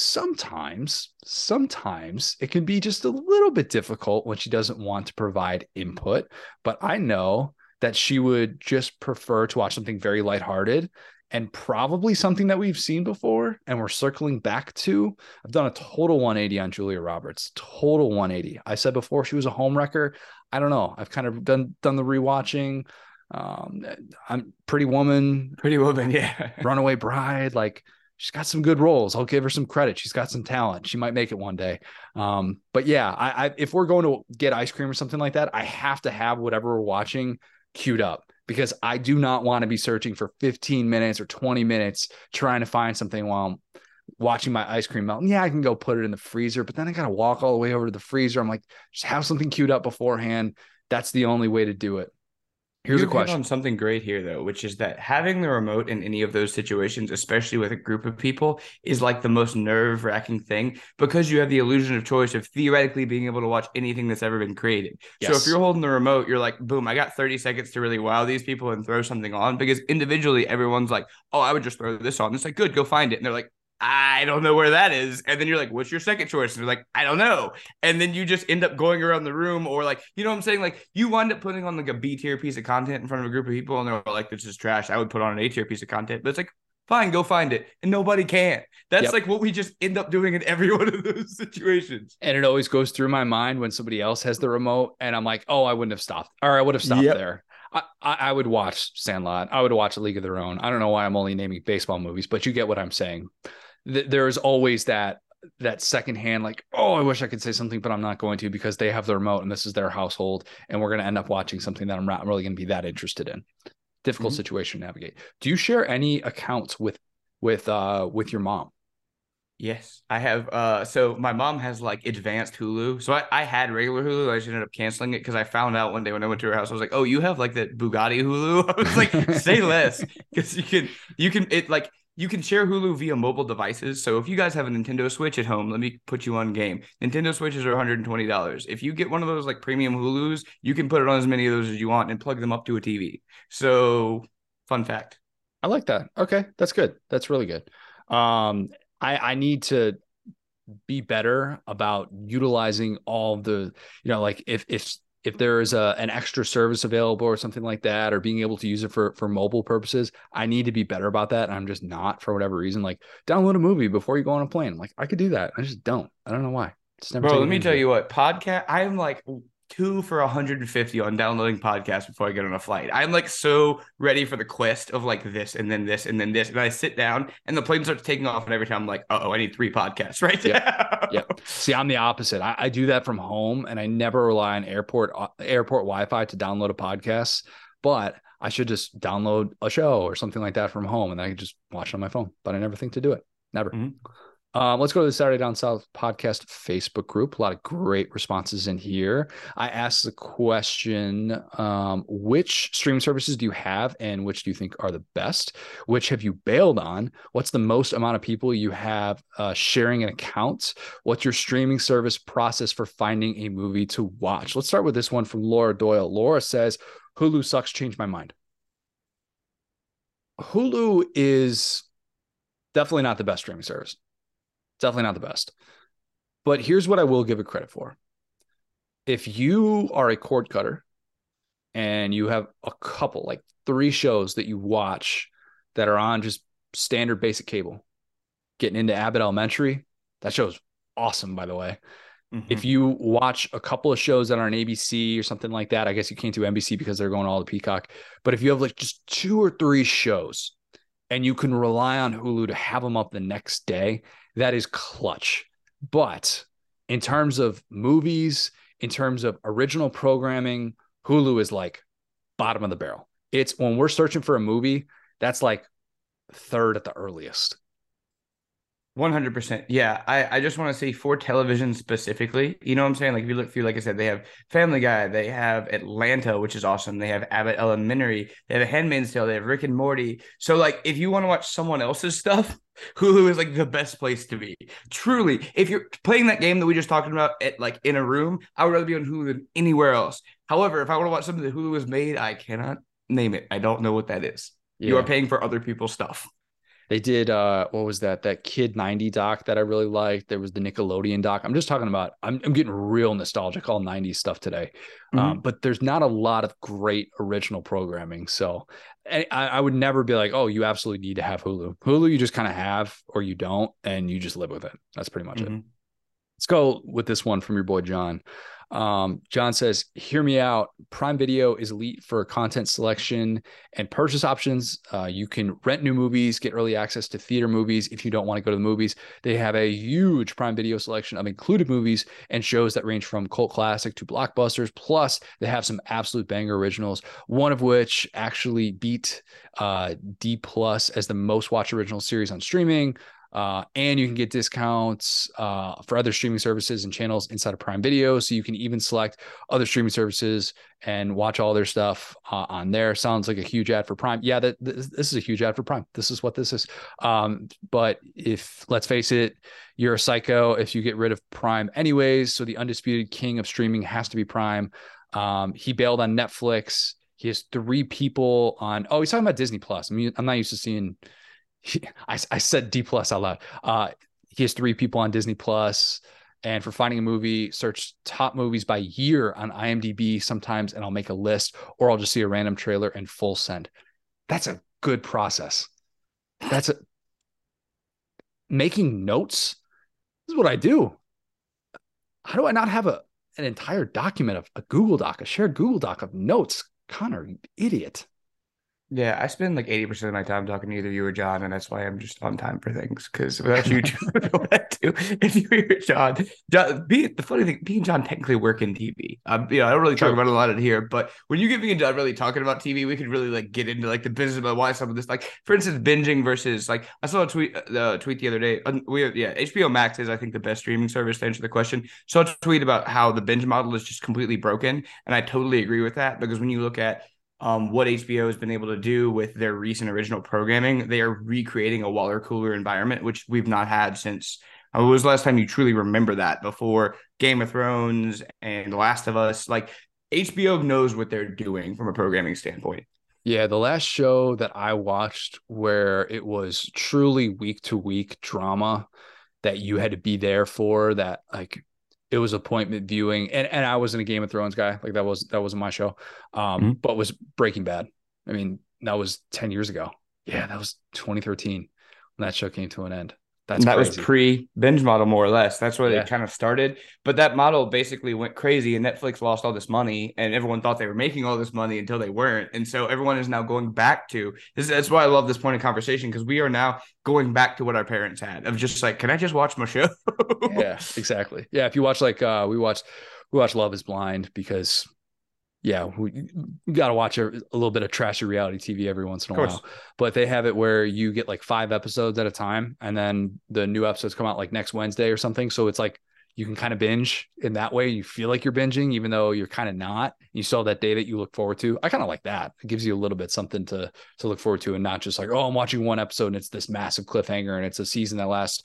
sometimes sometimes it can be just a little bit difficult when she doesn't want to provide input but i know that she would just prefer to watch something very lighthearted and probably something that we've seen before and we're circling back to. I've done a total 180 on julia roberts total 180 i said before she was a home wrecker. I don't know. I've kind of done done the rewatching. Um i'm pretty woman. Pretty woman yeah. Runaway bride like she's got some good roles. I'll give her some credit. She's got some talent. She might make it one day. Um, but yeah, I, I, if we're going to get ice cream or something like that, I have to have whatever we're watching queued up because I do not want to be searching for 15 minutes or 20 minutes trying to find something while I'm watching my ice cream melt. And Yeah, I can go put it in the freezer, but then I got to walk all the way over to the freezer. I'm like, just have something queued up beforehand. That's the only way to do it. Here's you a question on something great here though, which is that having the remote in any of those situations, especially with a group of people, is like the most nerve wracking thing because you have the illusion of choice of theoretically being able to watch anything that's ever been created. Yes. So if you're holding the remote, you're like, boom, I got 30 seconds to really wow these people and throw something on because individually everyone's like, oh, I would just throw this on. It's like, good, go find it. And they're like, I don't know where that is. And then you're like, what's your second choice? And they're like, I don't know. And then you just end up going around the room or like, you know what I'm saying? Like you wind up putting on like a B tier piece of content in front of a group of people and they're like, this is trash. I would put on an A tier piece of content. But it's like, fine, go find it. And nobody can. That's yep. like what we just end up doing in every one of those situations. And it always goes through my mind when somebody else has the remote and I'm like, oh, I wouldn't have stopped. Or I would have stopped yep. there. I, I, would watch Sandlot. I would watch A League of Their Own. I don't know why I'm only naming baseball movies, but you get what I'm saying th- there is always that that secondhand like oh i wish i could say something but i'm not going to because they have the remote and this is their household and we're going to end up watching something that i'm not really going to be that interested in difficult mm-hmm. situation to navigate do you share any accounts with with uh with your mom Yes, I have. Uh, so my mom has like advanced Hulu. So I, I had regular Hulu. I just ended up canceling it because I found out one day when I went to her house, I was like, "Oh, you have like that Bugatti Hulu." I was like, "Say less," because you can, you can, it like you can share Hulu via mobile devices. So if you guys have a Nintendo Switch at home, let me put you on game. Nintendo Switches are $120. If you get one of those like premium Hulus, you can put it on as many of those as you want and plug them up to a TV. So fun fact. I like that. Okay, that's good. That's really good. Um, I I need to be better about utilizing all the you know like if if if there is a an extra service available or something like that, or being able to use it for for mobile purposes, I need to be better about that. I'm just not for whatever reason. Like download a movie before you go on a plane. I'm like I could do that. I just don't. I don't know why. Bro, let me tell it. you what, podcast I'm like two for 150 on downloading podcasts before I get on a flight. I'm like so ready for the quest of like this and then this and then this. And I sit down and the plane starts taking off, and every time I'm like, oh, I need three podcasts right now. Yeah. See, I'm the opposite. I, I do that from home, and I never rely on airport uh, airport Wi-Fi to download a podcast. But I should just download a show or something like that from home, and I can just watch it on my phone. But I never think to do it. Never. Mhm. Um, let's go to the Saturday Down South podcast Facebook group. A lot of great responses in here. I asked the question um, which streaming services do you have and which do you think are the best? Which have you bailed on? What's the most amount of people you have uh, sharing an account? What's your streaming service process for finding a movie to watch? Let's start with this one from Laura Doyle. Laura says, Hulu sucks, changed my mind. Hulu is definitely not the best streaming service. Definitely not the best. But here's what I will give it credit for. If you are a cord cutter and you have a couple, like three shows that you watch that are on just standard basic cable, getting into Abbott Elementary, that show's awesome, by the way. Mhm. If you watch a couple of shows that are on ABC or something like that, I guess you can't do NBC because they're going all to Peacock. But if you have like just two or three shows and you can rely on Hulu to have them up the next day, that is clutch. But in terms of movies, in terms of original programming, Hulu is like bottom of the barrel. It's when we're searching for a movie, that's like third at the earliest. One hundred percent. Yeah, I, I just want to say for television specifically, you know what I'm saying? Like if you look through, like I said, they have Family Guy, they have Atlanta, which is awesome. They have Abbott Elementary, they have A Handmaid's Tale, they have Rick and Morty. So like if you want to watch someone else's stuff, Hulu is like the best place to be. Truly, if you're playing that game that we just talked about at like in a room, I would rather be on Hulu than anywhere else. However, if I want to watch something that Hulu has made, I cannot name it. I don't know what that is. You are paying for other people's stuff. They did uh what was that? That Kid 90 doc that I really liked. There was the Nickelodeon doc. I'm just talking about I'm I'm getting real nostalgic all 90s stuff today. Um, but there's not a lot of great original programming. So I, I would never be like, oh, you absolutely need to have Hulu. Hulu you just kind of have or you don't, and you just live with it. That's pretty much it. Mhm. Let's go with this one from your boy John. Um, John says, "Hear me out. Prime Video is elite for content selection and purchase options. Uh, you can rent new movies, get early access to theater movies if you don't want to go to the movies. They have a huge Prime Video selection of included movies and shows that range from cult classic to blockbusters. Plus, they have some absolute banger originals. One of which actually beat uh, D plus as the most watched original series on streaming." Uh, and you can get discounts uh, for other streaming services and channels inside of Prime Video. So you can even select other streaming services and watch all their stuff uh, on there. Sounds like a huge ad for Prime. Yeah, that this, is a huge ad for Prime. This is what this is. Um, but if let's face it, you're a psycho if you get rid of Prime anyways. So the undisputed king of streaming has to be Prime. Um, he bailed on Netflix. He has three people on. Oh, he's talking about Disney Plus. I mean, I'm not used to seeing he, I, I said D plus out loud. Uh, he has three people on Disney Plus, and for finding a movie, search top movies by year on IMDb sometimes, and I'll make a list, or I'll just see a random trailer and full send. That's a good process. That's a making notes. This is what I do. How do I not have a an entire document of a Google Doc, a shared Google Doc of notes? Connor, you idiot. Yeah, I spend like 80% of my time talking to either you or John, and that's why I'm just on time for things. Because without you, if you hear John, John be, the funny thing, me and John technically work in TV. Um, you know, I don't really talk about a lot in here, but when you get me and John really talking about TV, we could really like get into like the business about why some of this, like for instance, binging versus like I saw a tweet, uh, tweet the other day. uh, We yeah, HBO Max is I think the best streaming service to answer the question. Saw a tweet about how the binge model is just completely broken, and I totally agree with that because when you look at um, what HBO has been able to do with their recent original programming. They are recreating a water cooler environment, which we've not had since. Uh, was the last time you truly remember that before Game of Thrones and The Last of Us? Like HBO knows what they're doing from a programming standpoint. Yeah, the last show that I watched where it was truly week to week drama that you had to be there for that like it was appointment viewing, and and I wasn't a Game of Thrones guy. Like that was that wasn't my show. Um, Mhm. but was Breaking Bad. I mean, that was ten years ago. Yeah, that was 2013 when that show came to an end. That's And that crazy. was pre binge model, more or less. That's where Yeah. they kind of started. But that model basically went crazy, and Netflix lost all this money, and everyone thought they were making all this money until they weren't. And so everyone is now going back to this. That's why I love this point of conversation because we are now going back to what our parents had of just like, can I just watch my show? yeah, exactly. Yeah, if you watch like uh we watched we watched Love is Blind because yeah, we, we got to watch a, a little bit of trashy reality TV every once in a while. But they have it where you get like five episodes at a time and then the new episodes come out like next Wednesday or something. So it's like you can kind of binge in that way. You feel like you're binging even though you're kind of not. You saw that day that you look forward to. I kind of like that. It gives you a little bit something to to look forward to and not just like, oh, I'm watching one episode and it's this massive cliffhanger and it's a season that lasts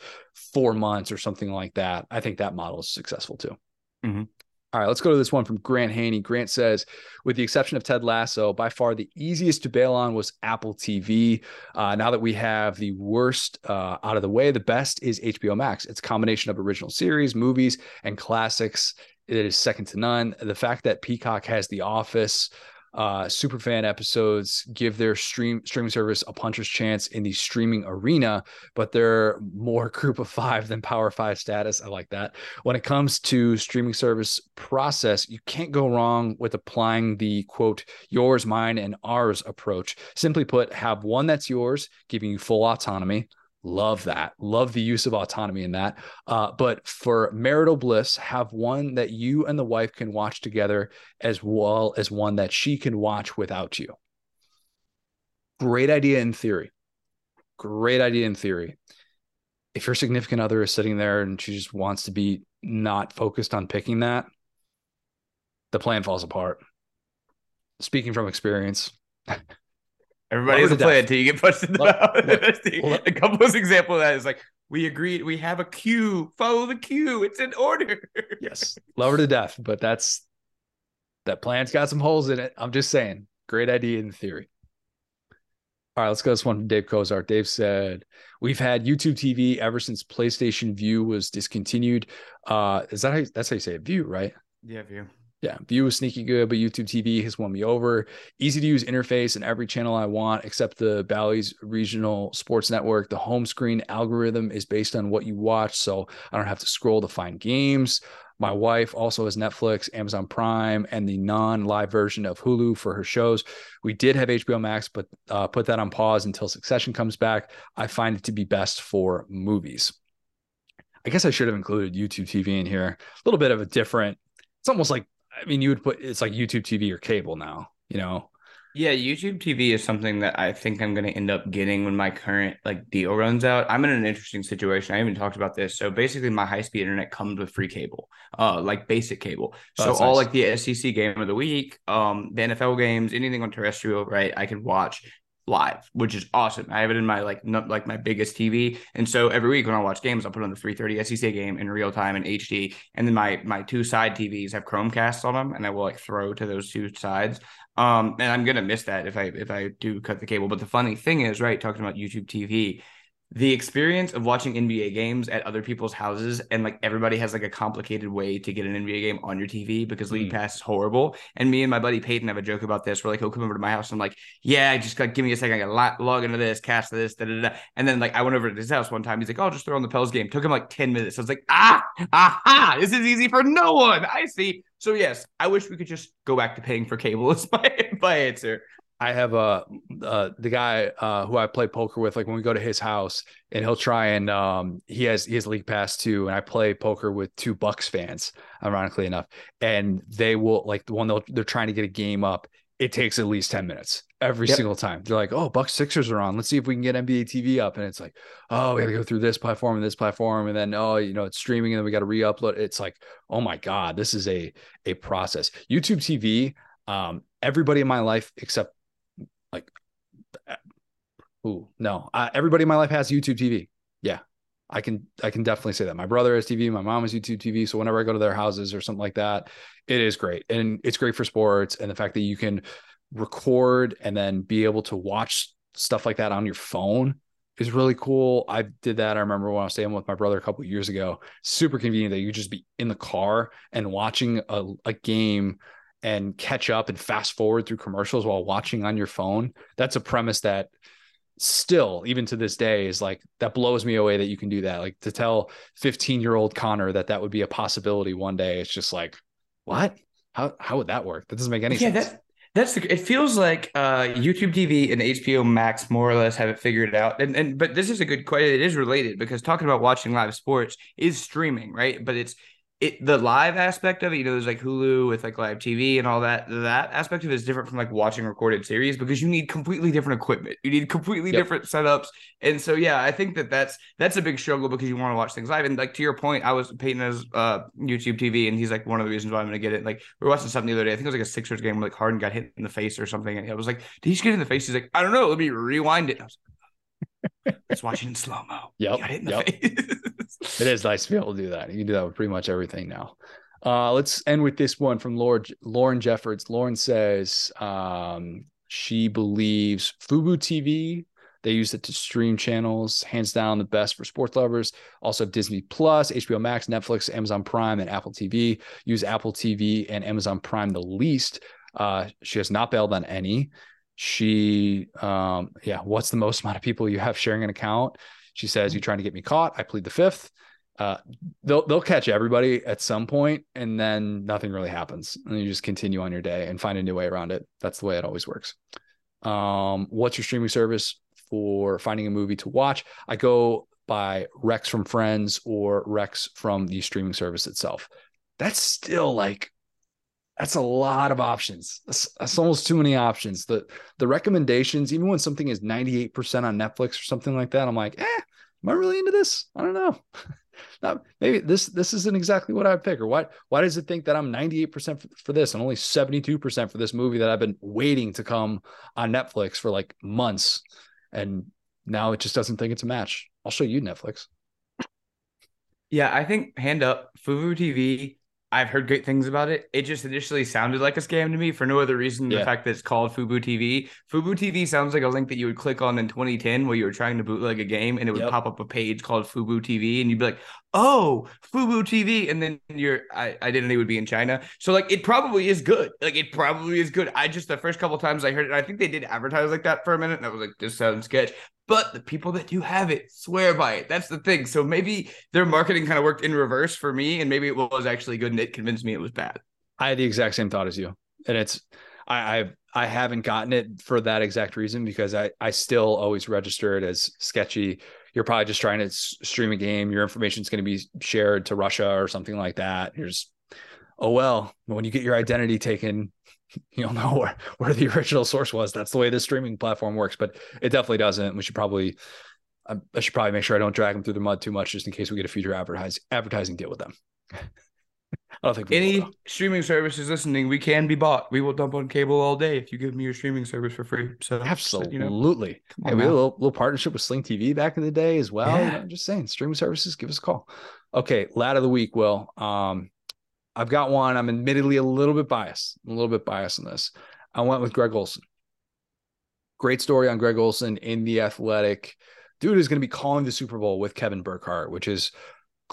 4 months or something like that. I think that model is successful too. Mhm. All right, let's go to this one from Grant Haney. Grant says, with the exception of Ted Lasso, by far the easiest to bail on was Apple TV. Uh, now that we have the worst uh, out of the way, the best is HBO Max. It's a combination of original series, movies, and classics. It is second to none. The fact that Peacock has The Office, uh, superfan episodes give their stream streaming service a puncher's chance in the streaming arena, but they're more group of five than power five status. I like that when it comes to streaming service process, you can't go wrong with applying the quote, yours, mine, and ours approach. Simply put, have one that's yours, giving you full autonomy. Love that. Love the use of autonomy in that. Uh, but for marital bliss, have one that you and the wife can watch together as well as one that she can watch without you. Great idea in theory. Great idea in theory if your significant other is sitting there and she just wants to be not focused on picking that, the plan falls apart. Speaking from experience, Everybody Love has her a plan death. until you get pushed in the Love- mouth. look, That's the- look- a couple's example of that is like, we agreed, we have a queue, follow the queue, it's in order. yes, love her to death, but that's that plan's got some holes in it. I'm just saying, great idea in theory. All right, let's go to this one from Dave Kozart. Dave said, We've had YouTube TV ever since PlayStation Vue was discontinued. Uh, is that how you, that's how you say it? Vue, right? Yeah, view. Yeah, Vue is sneaky good, but YouTube TV has won me over. Easy to use interface and every channel I want, except the Bally's Regional Sports Network. The home screen algorithm is based on what you watch, so I don't have to scroll to find games. My wife also has Netflix, Amazon Prime, and the non-live version of Hulu for her shows. We did have HBO Max, but uh, put that on pause until Succession comes back. I find it to be best for movies. I guess I should have included YouTube TV in here. A little bit of a different. It's almost like I mean, you would put it's like YouTube TV or cable now, you know. Yeah, YouTube TV is something that I think I'm going to end up getting when my current like deal runs out. I'm in an interesting situation. I even talked about this. So basically, my high speed internet comes with free cable, uh, like basic cable. Oh, So that's all nice. like the SEC game of the week, um, the NFL games, anything on terrestrial, right? I can watch live, which is awesome. I have it in my like like my biggest TV, and so every week when I watch games, I'll put on the 3:30 SEC game in real time in HD, and then my my two side TVs have Chromecasts on them, and I will like throw to those two sides. Um, and I'm gonna miss that if I if I do cut the cable. But the funny thing is, right, talking about YouTube TV, the experience of watching NBA games at other people's houses and like everybody has like a complicated way to get an NBA game on your TV because League Mm. Pass is horrible. And me and my buddy Peyton have a joke about this. We're like, he'll come over to my house. And I'm like, yeah, just like give me a second. I gotta log into this, cast this, da, da, da. And then like I went over to his house one time. He's like, oh, I'll just throw on the Pels game. Took him like 10 minutes. I was like, ah, aha, this is easy for no one. I see. So yes, I wish we could just go back to paying for cable. Is my my answer. I have a uh, the guy uh, who I play poker with. Like when we go to his house, and he'll try and um, he has he has league pass too, and I play poker with two Bucks fans, ironically enough, and they will like the one they'll, they're trying to get a game up. It takes at least ten minutes every Yep. single time. They're like, "Oh, Bucks Sixers are on. Let's see if we can get NBA TV up." And it's like, "Oh, we got to go through this platform and this platform, and then oh, you know, it's streaming, and then we got to re-upload." It's like, oh my god, this is a a process. YouTube TV. Um, everybody in my life except like Ooh, no. Uh, everybody in my life has YouTube TV. Yeah. I can I can definitely say that. My brother has TV, my mom has YouTube TV, so whenever I go to their houses or something like that, it is great. And it's great for sports and the fact that you can record and then be able to watch stuff like that on your phone. is really cool. I did that. I remember when I was staying with my brother a couple years ago. Super convenient that you just be in the car and watching a, a game and catch up and fast forward through commercials while watching on your phone. That's a premise that still, even to this day, is like that blows me away that you can do that. Like to tell 15 year old Connor that that would be a possibility one day. It's just like, what? How, how would that work? That doesn't make any yeah, sense. That- that's the. It feels like uh, YouTube TV and HBO Max more or less have it figured out. And and but this is a good question. It is related because talking about watching live sports is streaming, right? But it's it the live aspect of it, you know, there's like Hulu with like live TV and all that. That aspect of it is different from like watching recorded series because you need completely different equipment. You need completely yep. different setups. And so yeah, I think that that's that's a big struggle because you want to watch things live. And like to your point, I was Peyton has uh, YouTube TV, and he's like one of the reasons why I'm gonna get it. Like we were watching something the other day. I think it was like a Sixers game where like Harden got hit in the face or something, and I was like, "Did he just get in the face?" He's like, "I don't know. Let me rewind it." I was like, Let's watch it in slow mo. Yep. yep. it is nice to be able to do that. You can do that with pretty much everything now. Uh, let's end with this one from Lord, Lauren Jeffords. Lauren says um, she believes Fubo TV. They use it to stream channels, hands down the best for sports lovers. Also, Disney Plus, HBO Max, Netflix, Amazon Prime, and Apple TV. Use Apple TV and Amazon Prime the least. Uh, she has not bailed on any. She, um, yeah, what's the most amount of people you have sharing an account? She says, you're trying to get me caught? I plead the fifth uh, they'll they'll catch everybody at some point, and then nothing really happens, and you just continue on your day and find a new way around it. That's the way it always works. Um, what's your streaming service for finding a movie to watch? I go by Rex from Friends or Rex from the streaming service itself. That's still like that's a lot of options. That's, that's, almost too many options. The the recommendations, even when something is 98% on Netflix or something like that, I'm like, eh, am I really into this? I don't know. now maybe this this isn't exactly what I'd pick. Or why why does it think that I'm 98% for, for this and only 72% for this movie that I've been waiting to come on Netflix for like months, and now it just doesn't think it's a match. I'll show you Netflix. Yeah, I think hand up Fubo TV I've heard great things about it. It just initially sounded like a scam to me for no other reason than yeah. the fact that it's called Fubu TV. Fubu TV sounds like a link that you would click on in 2010 while you were trying to bootleg a game and it would yep. pop up a page called Fubu TV and you'd be like, oh, Fubo TV. And then your I, identity would be in China. So like it probably is good. Like it probably is good. I just the first couple times I heard it, I think they did advertise like that for a minute and I was like, this sounds sketch. But the people that do have it swear by it. That's the thing. So maybe their marketing kind of worked in reverse for me, and maybe it was actually good, and it convinced me it was bad. I had the exact same thought as you, and it's I I've, I haven't gotten it for that exact reason because I I still always register it as sketchy. You're probably just trying to stream a game. Your information is going to be shared to Russia or something like that. You're just oh well. When you get your identity taken, you'll know where, where the original source was. That's the way this streaming platform works, but it definitely doesn't. We should probably, I should probably make sure I don't drag them through the mud too much, just in case we get a future advertising advertising deal with them. I don't think any streaming services listening, we can be bought. We will dump on cable all day if you give me your streaming service for free. So absolutely, you know, hey, we had a little, little, partnership with Sling TV back in the day as well. Yeah. You know, I'm just saying, streaming services, give us a call. Okay, lad of the week, Will. Um, I've got one. I'm admittedly a little bit biased, a little bit biased in this. I went with Greg Olsen. Great story on Greg Olsen in the Athletic. Dude is going to be calling the Super Bowl with Kevin Burkhardt, which is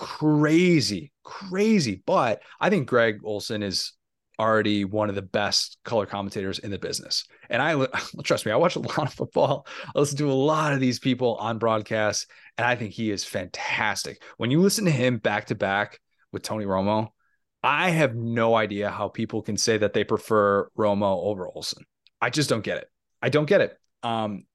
crazy, crazy. But I think Greg Olsen is already one of the best color commentators in the business. And I trust me, I watch a lot of football. I listen to a lot of these people on broadcast, and I think he is fantastic. When you listen to him back to back with Tony Romo, I have no idea how people can say that they prefer Romo over Olsen. I just don't get it. I don't get it. Um,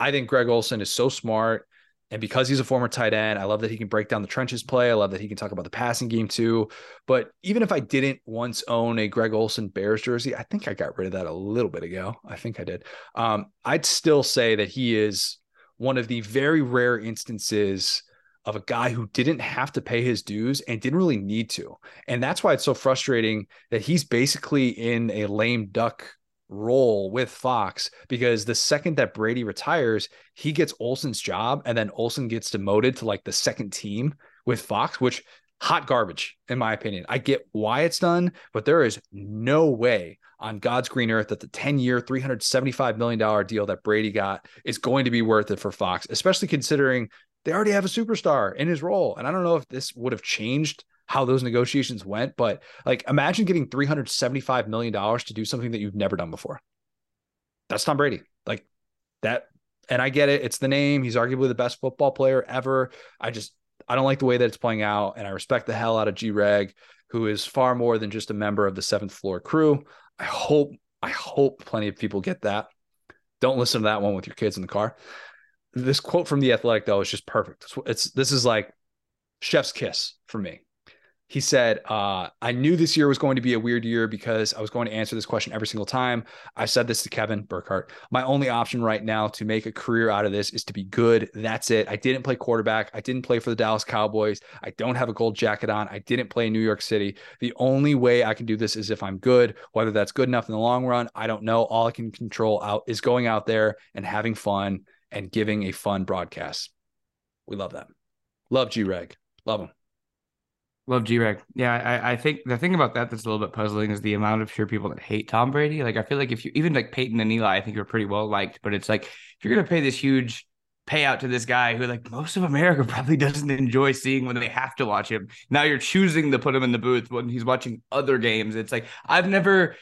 I think Greg Olsen is so smart. And because he's a former tight end, I love that he can break down the trenches play. I love that he can talk about the passing game too. But even if I didn't once own a Greg Olsen Bears jersey, I think I got rid of that a little bit ago. I think I did. Um, I'd still say that he is one of the very rare instances of a guy who didn't have to pay his dues and didn't really need to. And that's why it's so frustrating that he's basically in a lame duck role with Fox because the second that Brady retires, he gets Olsen's job and then Olsen gets demoted to like the second team with Fox, which hot garbage, in my opinion. I get why it's done, but there is no way on God's green earth that the 10 year, $375 million deal that Brady got is going to be worth it for Fox, especially considering they already have a superstar in his role. And I don't know if this would have changed how those negotiations went, but like imagine getting $375 million to do something that you've never done before. That's Tom Brady. Like that. And I get it. It's the name. He's arguably the best football player ever. I just, I don't like the way that it's playing out. And I respect the hell out of G Reg, who is far more than just a member of the seventh floor crew. I hope, I hope plenty of people get that. Don't listen to that one with your kids in the car. This quote from the athletic though is just perfect. It's, it's this is like chef's kiss for me he said, uh, I knew this year was going to be a weird year because I was going to answer this question every single time. I said this to Kevin Burkhardt. My only option right now to make a career out of this is to be good. That's it. I didn't play quarterback. I didn't play for the Dallas Cowboys. I don't have a gold jacket on. I didn't play in New York City. The only way I can do this is if I'm good. Whether that's good enough in the long run, I don't know. All I can control out is going out there and having fun and giving a fun broadcast. We love that. Love G Reg. Love him. Love G Reg. Yeah, I, I think the thing about that that's a little bit puzzling is the amount of sure people that hate Tom Brady. Like, I feel like if you even like Peyton and Eli, I think are pretty well liked, but it's like if you're gonna pay this huge payout to this guy who like most of America probably doesn't enjoy seeing when they have to watch him. Now you're choosing to put him in the booth when he's watching other games. It's like I've never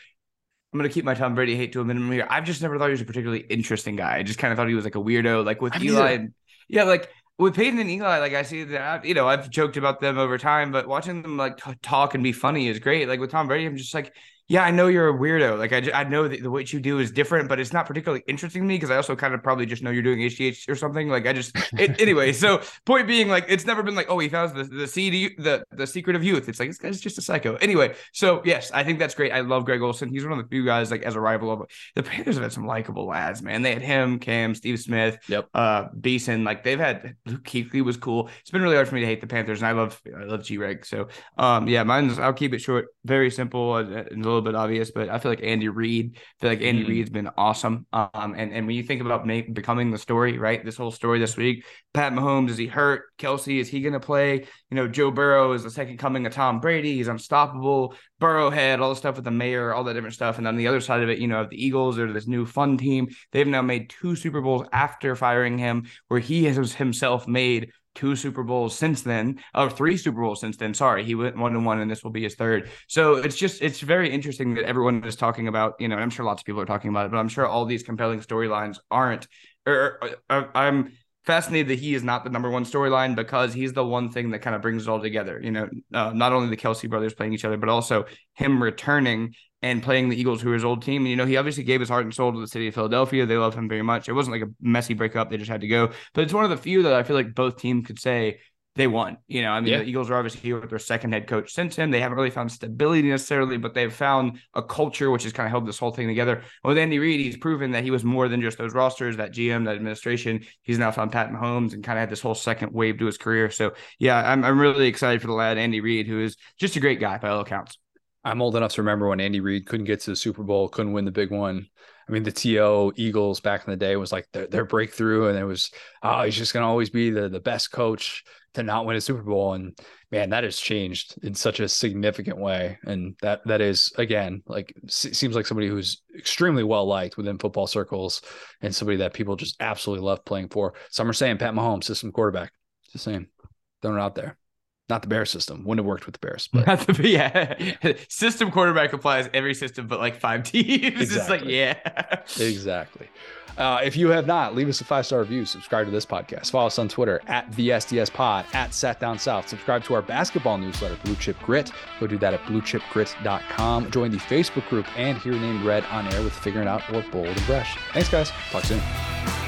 I'm gonna keep my Tom Brady hate to a minimum here. I've just never thought he was a particularly interesting guy. I just kind of thought he was like a weirdo, like with I Eli. And, yeah, like with Peyton and Eli, like I see that, you know, I've joked about them over time, but watching them like t- talk and be funny is great. Like with Tom Brady, I'm just like, yeah, I know you're a weirdo. Like I, I know that the what you do is different, but it's not particularly interesting to me because I also kind of probably just know you're doing HGH or something. Like I just it, anyway. So point being, like it's never been like, oh, he found the the seed, the the secret of youth. It's like this guy's just a psycho. Anyway, so yes, I think that's great. I love Greg Olsen. He's one of the few guys like as a rival of the Panthers have had some likable lads, man. They had him, Cam, Steve Smith, yep, uh, Beason. Like they've had Luke Kuechly was cool. It's been really hard for me to hate the Panthers, and I love I love Greg. So um, yeah, mine's I'll keep it short, very simple and, and a little bit obvious, but I feel like Andy Reid. I feel like Andy mm. Reid's been awesome. Um, and and when you think about make, becoming the story, right? This whole story this week, Pat Mahomes is he hurt? Kelce is he going to play? You know, Joe Burrow is the second coming of Tom Brady. He's unstoppable. Burrow Burrowhead, all the stuff with the mayor, all that different stuff. And on the other side of it, you know, the Eagles are this new fun team. They've now made two Super Bowls after firing him, where he has himself made two Super Bowls since then, or three Super Bowls since then. Sorry, he went one and one, and this will be his third. So it's just it's very interesting that everyone is talking about. You know, I'm sure lots of people are talking about it, but I'm sure all these compelling storylines aren't. Or, or, or I'm fascinated that he is not the number one storyline because he's the one thing that kind of brings it all together. You know, uh, not only the Kelce brothers playing each other, but also him returning and playing the Eagles, who are his old team. And, you know, he obviously gave his heart and soul to the city of Philadelphia. They love him very much. It wasn't like a messy breakup. They just had to go. But it's one of the few that I feel like both teams could say they won. You know, I mean, yeah. the Eagles are obviously here with their second head coach since him. They haven't really found stability necessarily, but they've found a culture which has kind of held this whole thing together. With Andy Reid, he's proven that he was more than just those rosters, that GM, that administration. He's now found Pat Mahomes and kind of had this whole second wave to his career. So, yeah, I'm, I'm really excited for the lad, Andy Reid, who is just a great guy by all accounts. I'm old enough to remember when Andy Reid couldn't get to the Super Bowl, couldn't win the big one. I mean, the TO Eagles back in the day was like their, their breakthrough, and it was, oh, he's just going to always be the, the best coach to not win a Super Bowl. And man, that has changed in such a significant way. And that that is again like seems like somebody who's extremely well liked within football circles, and somebody that people just absolutely love playing for. Some are saying Pat Mahomes, system quarterback. Just saying, throwing it out there. Not the Bears system. Wouldn't have worked with the Bears. But Not the, yeah. system quarterback applies every system, but like five teams. Exactly. It's like, yeah. exactly. Uh, if you have not, leave us a five star review. Subscribe to this podcast. Follow us on Twitter at VSDS Pod, at Sat Down South. Subscribe to our basketball newsletter, Blue Chip Grit. Go do that at bluechipgrit.com. Join the Facebook group and hear your name read on air with Figuring Out or Bold and brush Thanks, guys. Talk soon.